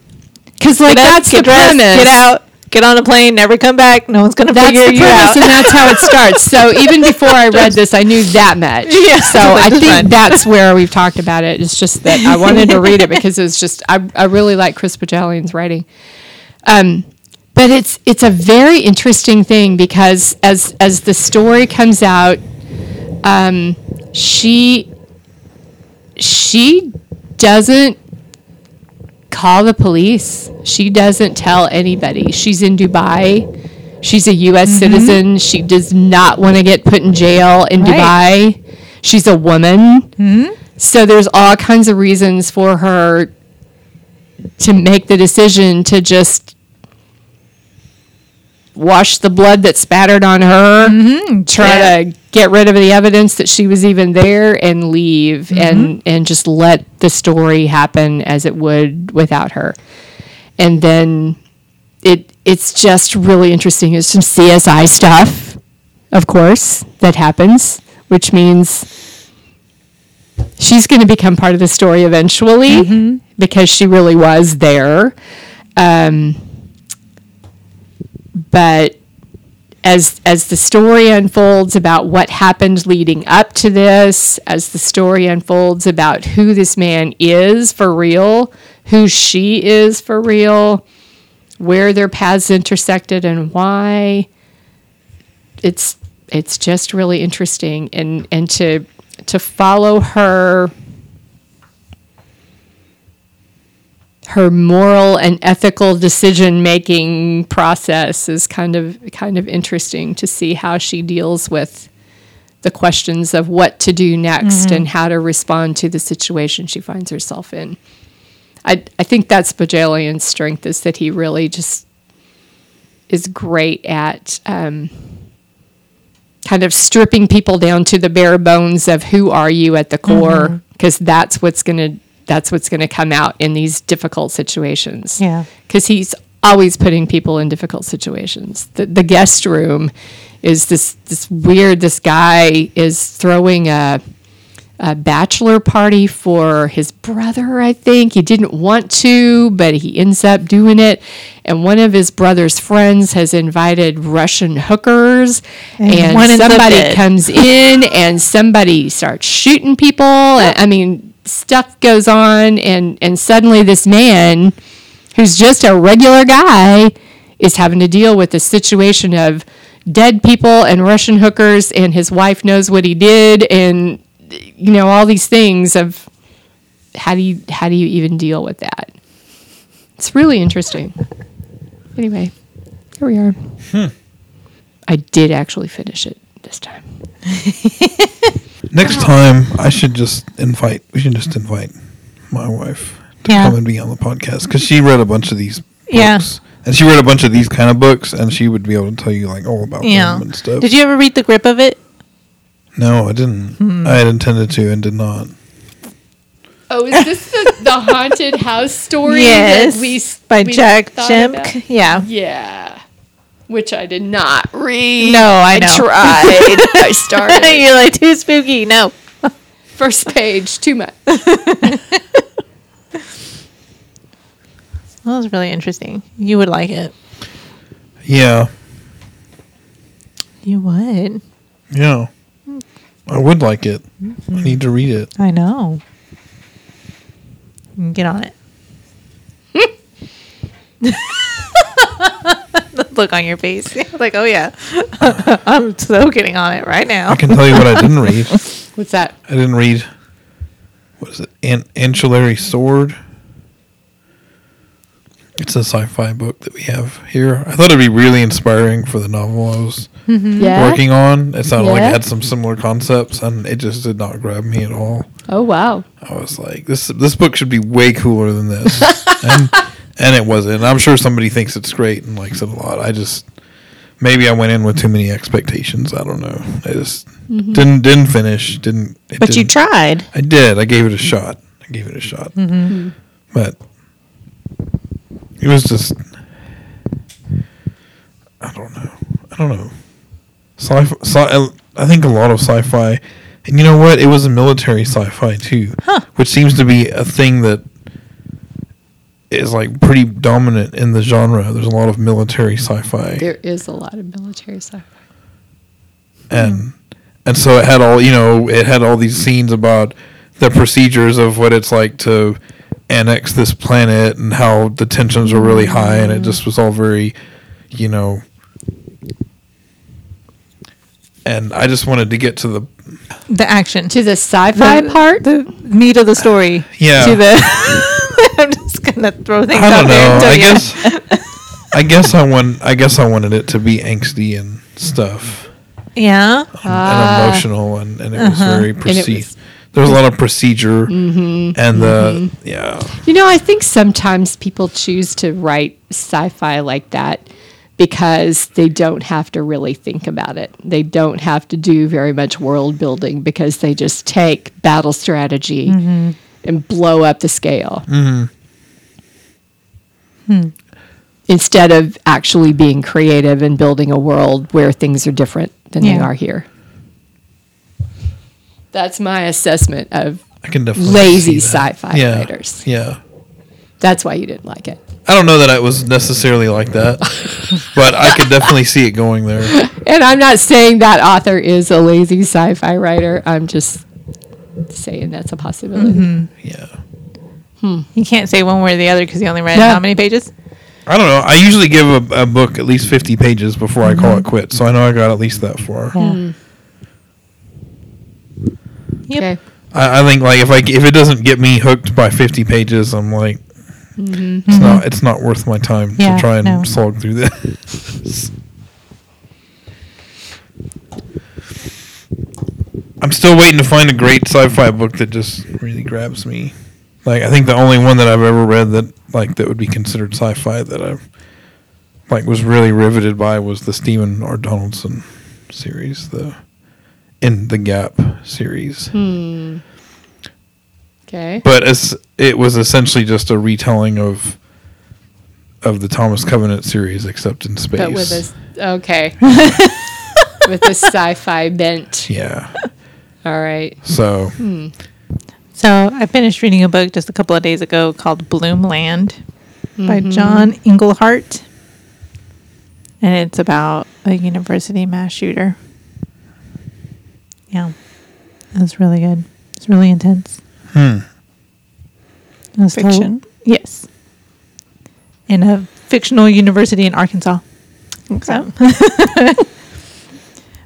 Because, like, get up, that's the dressed, premise. get out. get on a plane, never come back. No one's gonna That's figure the you out. and that's how it *laughs* starts. So even before I read this, I knew that much. Yeah, So *laughs* I think fun. that's where we've talked about it. It's just that I wanted to read it because it was just I, I really like Chris Bohjalian's writing. Um, but it's it's a very interesting thing because as as the story comes out, um, she she doesn't call the police. She doesn't tell anybody. She's in Dubai. She's a U.S. citizen. She does not want to get put in jail in Right. Dubai. She's a woman. So there's all kinds of reasons for her to make the decision to just wash the blood that spattered on her, mm-hmm. try Yeah. to get rid of the evidence that she was even there, and leave, mm-hmm. and and just let the story happen as it would without her. And then it it's just really interesting. It's some CSI stuff, of course, that happens, which means she's going to become part of the story eventually mm-hmm. because she really was there. Um, but as as the story unfolds about what happened leading up to this, as the story unfolds about who this man is for real, who she is for real, where their paths intersected and why, it's it's just really interesting. And and to to follow her her moral and ethical decision making process is kind of kind of interesting to see how she deals with the questions of what to do next and how to respond to the situation she finds herself in. I I think that's Bohjalian's strength is that he really just is great at um, kind of stripping people down to the bare bones of who are you at the core because that's what's going to that's what's going to come out in these difficult situations Yeah. because he's always putting people in difficult situations the, the guest room is this this weird this guy is throwing a a bachelor party for his brother, I think. He didn't want to, but he ends up doing it. And one of his brother's friends has invited Russian hookers, and, up somebody comes in and somebody starts shooting people. *laughs* And, I mean, stuff goes on, and, and suddenly this man, who's just a regular guy, is having to deal with the situation of dead people and Russian hookers, and his wife knows what he did, and you know all these things of how do you how do you even deal with that? It's really interesting. Anyway, here we are. Hmm. I did actually finish it this time. *laughs* Next time, I should just invite. We should just invite my wife to Yeah. come and be on the podcast because she read a bunch of these Yeah. books, and she read a bunch of these kind of books, and she would be able to tell you like all about Yeah. them and stuff. Did you ever read The Grip of It? No, I didn't. Hmm. I had intended to and did not. Oh, is this the, the haunted house story Yes. that we s- By we Jack thought Jemc. about? Yeah. Yeah, which I did not read. No, I know. tried. *laughs* I started. *laughs* You're like too spooky. No. First page, too much. *laughs* That was really interesting. You would like it. Yeah, You would. yeah. I would like it. I mm-hmm. need to read it. I know. Get on it. The Look on your face. *laughs* like, oh yeah. *laughs* I'm so getting on it right now. I can tell you what I didn't read. *laughs* What's that? I didn't read. What is it? An Ancillary Sword. It's a sci-fi book that we have here. I thought it'd be really inspiring for the novel I was mm-hmm. Yeah. working on. It sounded like it had some similar concepts, and it just did not grab me at all. Oh wow. I was like, this this book should be way cooler than this, and and it wasn't. And I'm sure somebody thinks it's great and likes it a lot. I just maybe I went in with too many expectations. I don't know. I just mm-hmm. didn't didn't finish. Didn't. it But you didn't- tried. I did. I gave it a shot. I gave it a shot. Mm-hmm. But it was just. I don't know. I don't know. Sci-fi. Sci- I think a lot of sci-fi, and you know what? It was a military sci-fi too, which seems to be a thing that is like pretty dominant in the genre. There's a lot of military mm-hmm. sci-fi, There is a lot of military sci-fi. and and so it had all you know, it had all these scenes about the procedures of what it's like to annex this planet and how the tensions were really high, and it just was all very, you know. And I just wanted to get to the The action. To the sci-fi the, part? the meat of the story. Yeah. To the. *laughs* I'm just gonna throw things I out don't there. know. until I guess *laughs* I guess I want I guess I wanted it to be angsty and stuff Yeah. and ah. emotional and, and it was uh-huh. very it proceed. was- there was a lot of procedure mm-hmm. and the mm-hmm. yeah You know, I think sometimes people choose to write sci-fi like that because they don't have to really think about it. They don't have to do very much world building because they just take battle strategy mm-hmm. and blow up the scale. Hmm. Instead of actually being creative and building a world where things are different than they are here. That's my assessment of I can definitely lazy sci-fi yeah, writers. Yeah. That's why you didn't like it. I don't know that I was necessarily like that, *laughs* but I could definitely see it going there. And I'm not saying that author is a lazy sci-fi writer. I'm just saying that's a possibility. Mm-hmm. Yeah. You can't say one way or the other because you only read Yeah. how many pages? I don't know. I usually give a, a book at least 50 pages before I call it mm-hmm. quits, so I know I got at least that far. Hmm. Yep. Okay. I, I think like if I if it doesn't get me hooked by 50 pages, I'm like mm-hmm. it's not mm-hmm. it's not worth my time Yeah, to try and no. slog through this. I'm still waiting to find a great sci-fi book that just really grabs me. Like I think the only one that I've ever read that like that would be considered sci-fi that I like was really riveted by was the Stephen R. Donaldson series, the in the Gap series. Hmm. Okay. But as it was essentially just a retelling of of the Thomas Covenant series, except in space. But with a okay. *laughs* with a sci-fi bent. yeah. All right. So hmm. So I finished reading a book just a couple of days ago called Bloomland by John Englehardt. And it's about a university mass shooter. Yeah. It was really good. It's really intense. hmm. It was told- Fiction? yes. In a fictional university in Arkansas. So, *laughs* but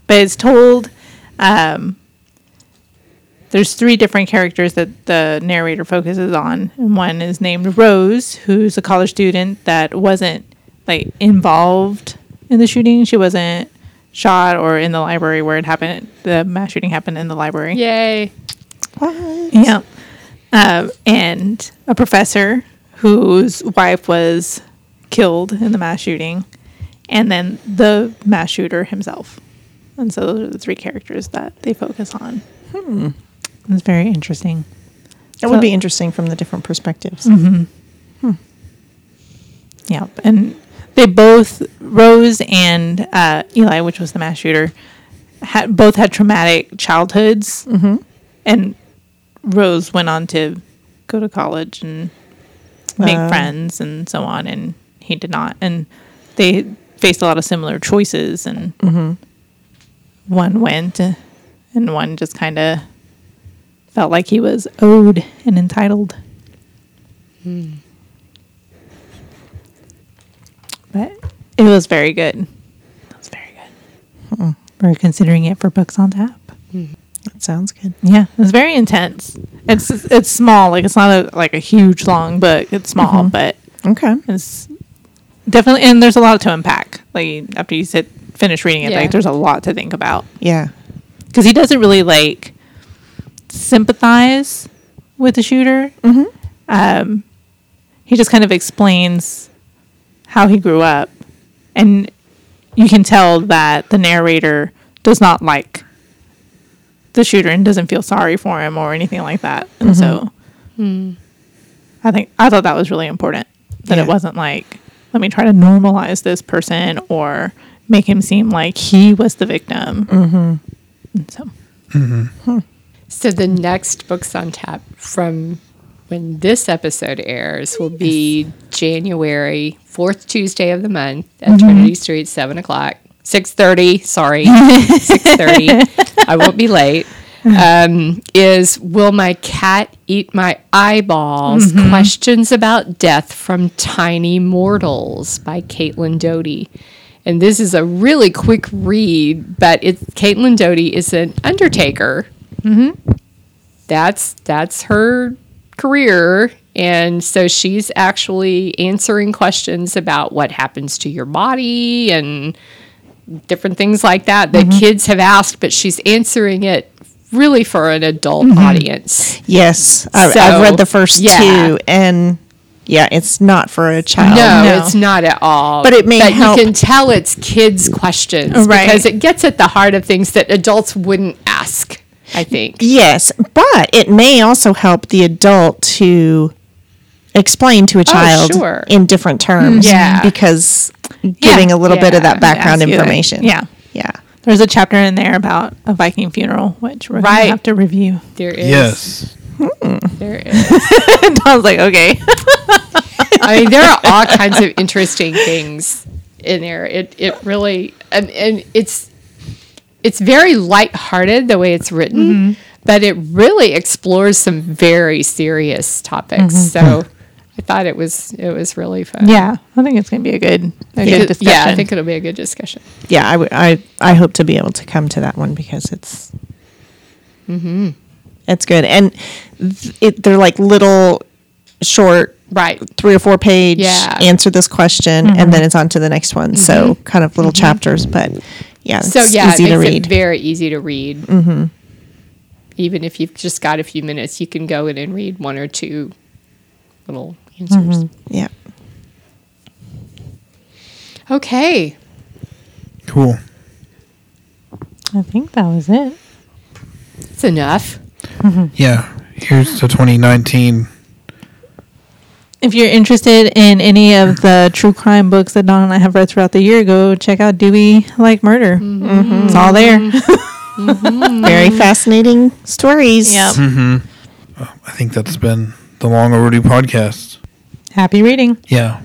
it's told. Um, there's three different characters that the narrator focuses on, and one is named Rose, who's a college student that wasn't like involved in the shooting. She wasn't shot or in the library where it happened. The mass shooting happened in the library. Yay. What? Yeah. Um, and a professor whose wife was killed in the mass shooting, and then the mass shooter himself. And so those are the three characters that they focus on. Hmm. It's very interesting. That would be interesting from the different perspectives. Yeah. And they both, Rose and uh, Eli, which was the mass shooter, had both had traumatic childhoods. Mm-hmm. And Rose went on to go to college and make Wow. friends and so on. And he did not. And they faced a lot of similar choices. And one went and one just kind of felt like he was owed and entitled. Hmm. But it was very good. It was very good. Mm-hmm. We're considering it for books on tap. Hmm. That sounds good. Yeah, it's very intense. It's it's small, like it's not a like a huge long book. It's small, mm-hmm. but Okay. it's definitely and there's a lot to unpack. Like after you sit finish reading it, Yeah. like there's a lot to think about Yeah. because he doesn't really like sympathize with the shooter. Mm-hmm. Um, he just kind of explains how he grew up, and you can tell that the narrator does not like the shooter and doesn't feel sorry for him or anything like that. And so, I think I thought that was really important that Yeah. it wasn't like let me try to normalize this person or make him seem like he was the victim. Mm-hmm. So So the next books on tap from when this episode airs will be January fourth Tuesday of the month at mm-hmm. Trinity Street, seven o'clock, six thirty. Sorry, *laughs* six thirty. I won't be late. Mm-hmm. Um, is will my cat eat my eyeballs? Mm-hmm. Questions about death from tiny mortals by Caitlin Doughty. And this is a really quick read, but it's Caitlin Doughty is an undertaker Mm-hmm. that's that's her career and so she's actually answering questions about what happens to your body and different things like that that mm-hmm. kids have asked but she's answering it really for an adult mm-hmm. audience Yes, I, I've read the first yeah. two, and yeah, it's not for a child. no, no. it's not at all. But it may but help- you can tell it's kids' questions Right. because it gets at the heart of things that adults wouldn't ask. I think. Yes, but it may also help the adult to explain to a oh, child sure. in different terms. Mm-hmm. Yeah. because giving a little bit of that background Ask you, like, information. yeah. yeah. There's a chapter in there about a Viking funeral, which we're Right. gonna have to review. There is. Yes. Hmm. There is. *laughs* Tom's like, okay. *laughs* I mean, there are all kinds of interesting things in there. It it really and, and it's it's very lighthearted the way it's written, mm-hmm. but it really explores some very serious topics. Mm-hmm. So I thought it was it was really fun. yeah, I think it's gonna be a good, a yeah, good discussion. yeah, I think it'll be a good discussion. Yeah, I, would- I, I hope to be able to come to that one because it's Mhm. it's good and th- it, they're like little short Right. three or four page Yeah. answer this question and mm-hmm. then it's on to the next one so kind of little chapters but yeah it's So yeah, easy it to read it very easy to read. Mm-hmm. Even if you've just got a few minutes, you can go in and read one or two little answers. yeah Okay. Cool. I think that was it. That's enough. Yeah. Here's the 2019. If you're interested in any of the true crime books that Don and I have read throughout the year, go check out Do We Like Murder. Mm-hmm. It's all there. Mm-hmm. *laughs* very mm-hmm. fascinating stories yep. Uh, I think that's been the Long Overdue podcast. Happy reading. Yeah.